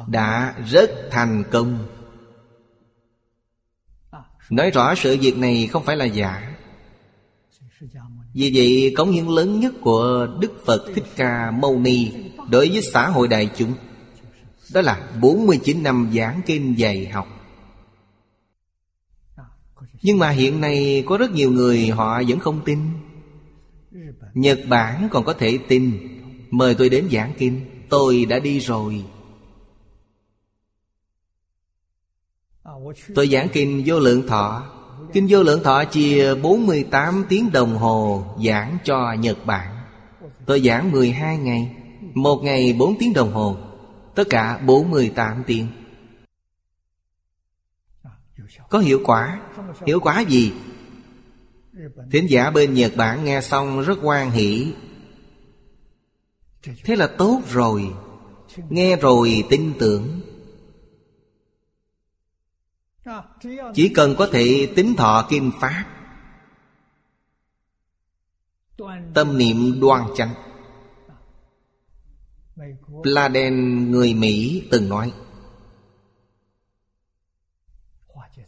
Đã rất thành công. Nói rõ sự việc này không phải là giả. Vì vậy, cống hiến lớn nhất của Đức Phật Thích Ca Mâu Ni Đối với xã hội đại chúng, Đó là 49 năm giảng kinh dạy học. Nhưng mà hiện nay có rất nhiều người họ vẫn không tin. Nhật Bản còn có thể tin. Mời tôi đến giảng kinh. Tôi đã đi rồi. Tôi giảng kinh vô lượng thọ. Kinh vô lượng thọ chia 48 tiếng đồng hồ giảng cho Nhật Bản. Tôi giảng 12 ngày, Một ngày 4 tiếng đồng hồ, Tất cả 48 tiếng. Có hiệu quả. Hiệu quả gì? Thính giả bên Nhật Bản nghe xong rất hoan hỷ. Thế là tốt rồi. Nghe rồi tin tưởng. Chỉ cần có thể tính thọ kim pháp Tâm niệm đoan chánh. Pladen người Mỹ từng nói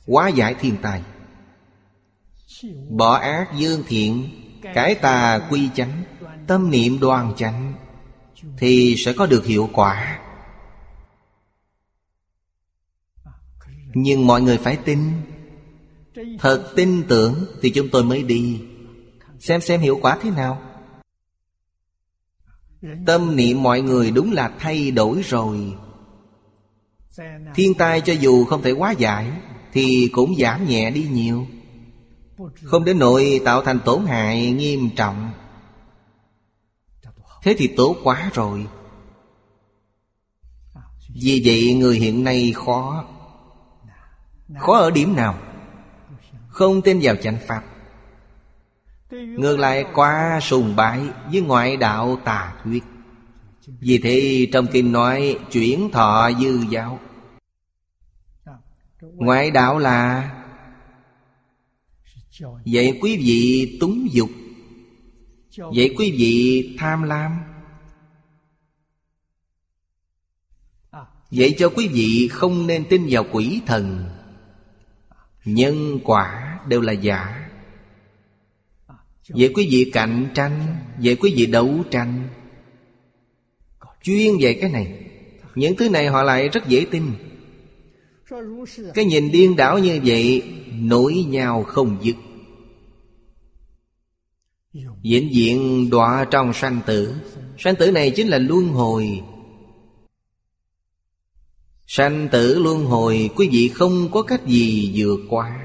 Hóa giải thiên tài, Bỏ ác dương thiện Cải tà quy chánh Tâm niệm đoan chánh Thì sẽ có được hiệu quả. Nhưng mọi người phải tin. Thật tin tưởng Thì chúng tôi mới đi. Xem xem hiệu quả thế nào. Tâm niệm mọi người đúng là thay đổi rồi. Thiên tai cho dù không thể quá giải, Thì cũng giảm nhẹ đi nhiều. Không đến nỗi tạo thành tổn hại nghiêm trọng. Thế thì tốt quá rồi. Vì vậy, người hiện nay khó. Khó ở điểm nào? Không tin vào chánh pháp. Ngược lại, quá sùng bái với ngoại đạo tà thuyết. Vì thế, trong kinh nói, chuyển thọ dư giáo. Ngoại đạo là? Vậy quý vị túng dục. Vậy quý vị tham lam. Vậy cho quý vị không nên tin vào quỷ thần. Nhân quả đều là giả. Vậy quý vị cạnh tranh Vậy quý vị đấu tranh. Chuyên về cái này, Những thứ này họ lại rất dễ tin. Cái nhìn điên đảo như vậy, Nổi nhau không dứt. Diễn diện đọa trong sanh tử. Sanh tử này chính là luân hồi. Sanh tử luân hồi, Quý vị không có cách gì vượt qua.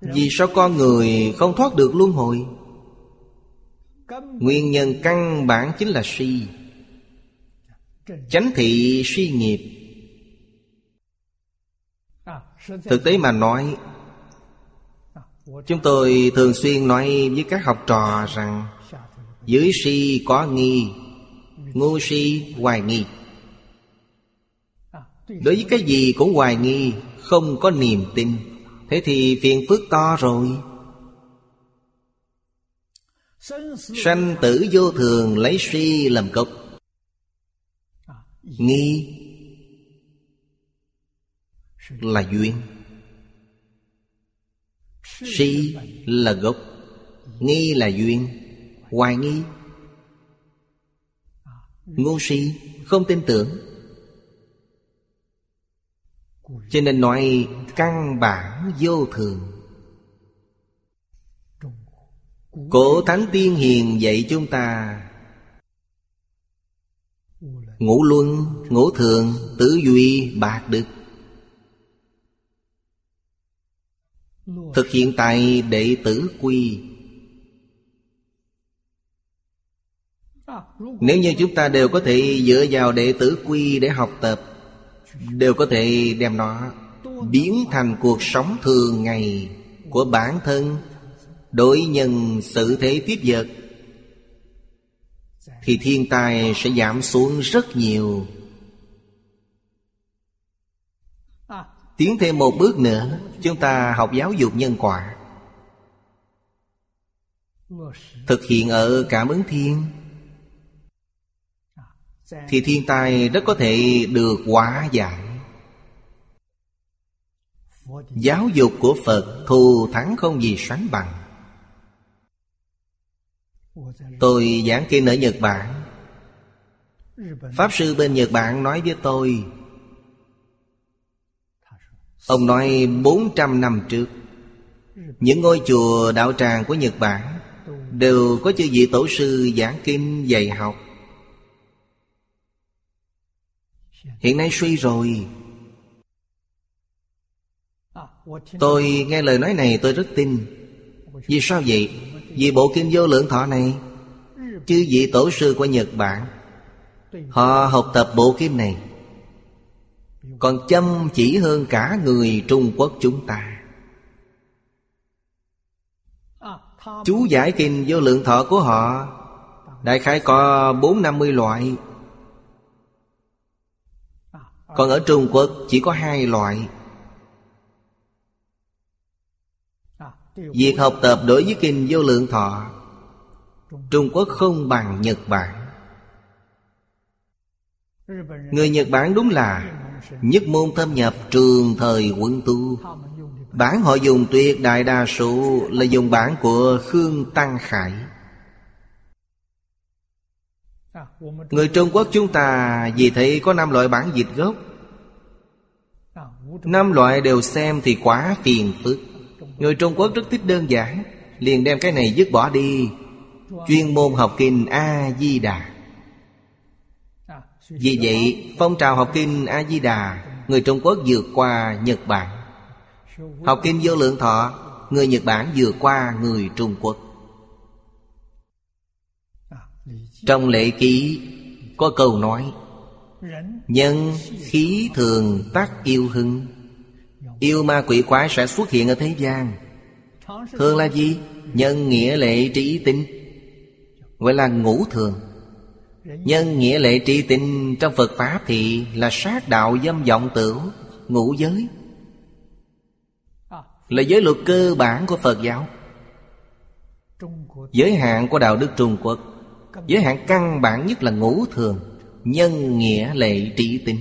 Vì sao con người không thoát được luân hồi? Nguyên nhân căn bản chính là suy Chánh thị suy nghiệp. Thực tế mà nói, Chúng tôi thường xuyên nói với các học trò rằng, Dưới si có nghi. Ngu si hoài nghi. Đối với cái gì cũng hoài nghi Không có niềm tin. Thế thì phiền phức to rồi. Sanh tử vô thường lấy si làm gốc. Nghi Là duyên. Si là gốc. Nghi là duyên. Hoài nghi Ngu si Không tin tưởng. Cho nên nói căn bản vô thường. Cổ Thánh Tiên Hiền dạy chúng ta Ngũ luân, ngũ thường, tứ duy, bạc đức. Thực hiện tại đệ tử quy. Nếu như chúng ta đều có thể dựa vào đệ tử quy để học tập, Đều có thể đem nó biến thành cuộc sống thường ngày của bản thân đối nhân sự thế tiếp vật, thì thiên tai sẽ giảm xuống rất nhiều. Tiến thêm một bước nữa, chúng ta học giáo dục nhân quả, thực hiện ở cảm ứng thiên thì thiên tai rất có thể được hóa giải. Giáo dục của Phật thù thắng không gì sánh bằng. Tôi giảng kinh ở Nhật Bản. Pháp sư bên Nhật Bản nói với tôi, Ông nói 400 năm trước, Những ngôi chùa đạo tràng của Nhật Bản Đều có chư vị tổ sư giảng kinh dạy học Hiện nay suy rồi. Tôi nghe lời nói này, tôi rất tin. Vì sao vậy? Vì bộ kinh vô lượng thọ này, Chư vị tổ sư của Nhật Bản, Họ học tập bộ kinh này. Còn chăm chỉ hơn cả người Trung Quốc chúng ta. Chú giải kinh vô lượng thọ của họ, Đại khái có bốn năm mươi loại. Còn ở Trung Quốc chỉ có hai loại. Việc học tập đối với kinh vô lượng thọ, Trung Quốc không bằng Nhật Bản. Người Nhật Bản đúng là Nhất môn thâm nhập trường thời quân tu. Bản họ dùng tuyệt đại đa số Là dùng bản của Khương Tăng Khải. Người Trung Quốc chúng ta Vì thấy có năm loại bản dịch gốc. Năm loại đều xem thì quá phiền phức. Người Trung Quốc rất thích đơn giản Liền đem cái này dứt bỏ đi. Chuyên môn học kinh A-di-đà. Vì vậy phong trào học kinh A-di-đà Người Trung Quốc vượt qua Nhật Bản. Học kinh vô lượng thọ Người Nhật Bản vượt qua người Trung Quốc Trong lệ ký, Có câu nói, Nhân khí thường tác yêu hưng. Yêu ma quỷ quái sẽ xuất hiện ở thế gian. Thường là gì? Nhân nghĩa lệ trí tinh Gọi là ngũ thường. Nhân nghĩa lệ trí tinh Trong Phật Pháp thì là sát đạo dâm vọng tử Ngũ giới. Là giới luật cơ bản của Phật giáo. Giới hạn của đạo đức Trung Quốc. Giới hạn căn bản nhất là ngũ thường Nhân nghĩa lệ trí tinh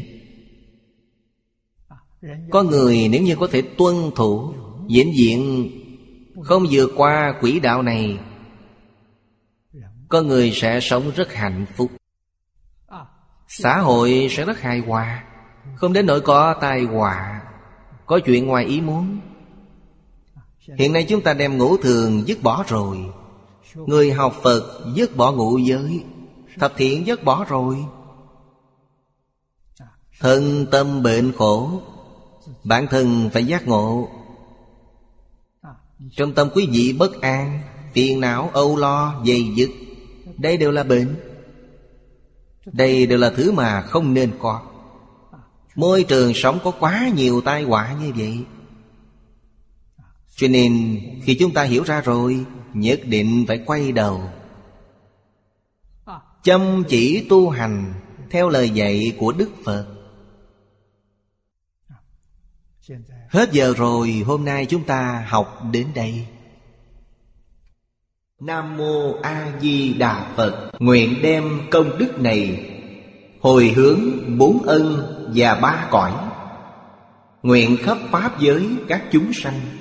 có người nếu như có thể tuân thủ Diễn diện Không vượt qua quỹ đạo này Có người sẽ sống rất hạnh phúc. Xã hội sẽ rất hài hòa Không đến nỗi có tai họa Có chuyện ngoài ý muốn. Hiện nay chúng ta đem ngũ thường dứt bỏ rồi Người học Phật dứt bỏ ngũ giới Thập thiện dứt bỏ rồi. Thân tâm bệnh khổ Bản thân phải giác ngộ. Trong tâm quý vị bất an Phiền não, âu lo, dày dứt Đây đều là bệnh. Đây đều là thứ mà không nên có. Môi trường sống có quá nhiều tai họa như vậy cho nên khi chúng ta hiểu ra rồi, Nhất định phải quay đầu. Chăm chỉ tu hành Theo lời dạy của Đức Phật. Hết giờ rồi, hôm nay chúng ta học đến đây. Nam Mô A Di Đà Phật, Nguyện đem công đức này Hồi hướng bốn ân và ba cõi. Nguyện khắp Pháp giới các chúng sanh.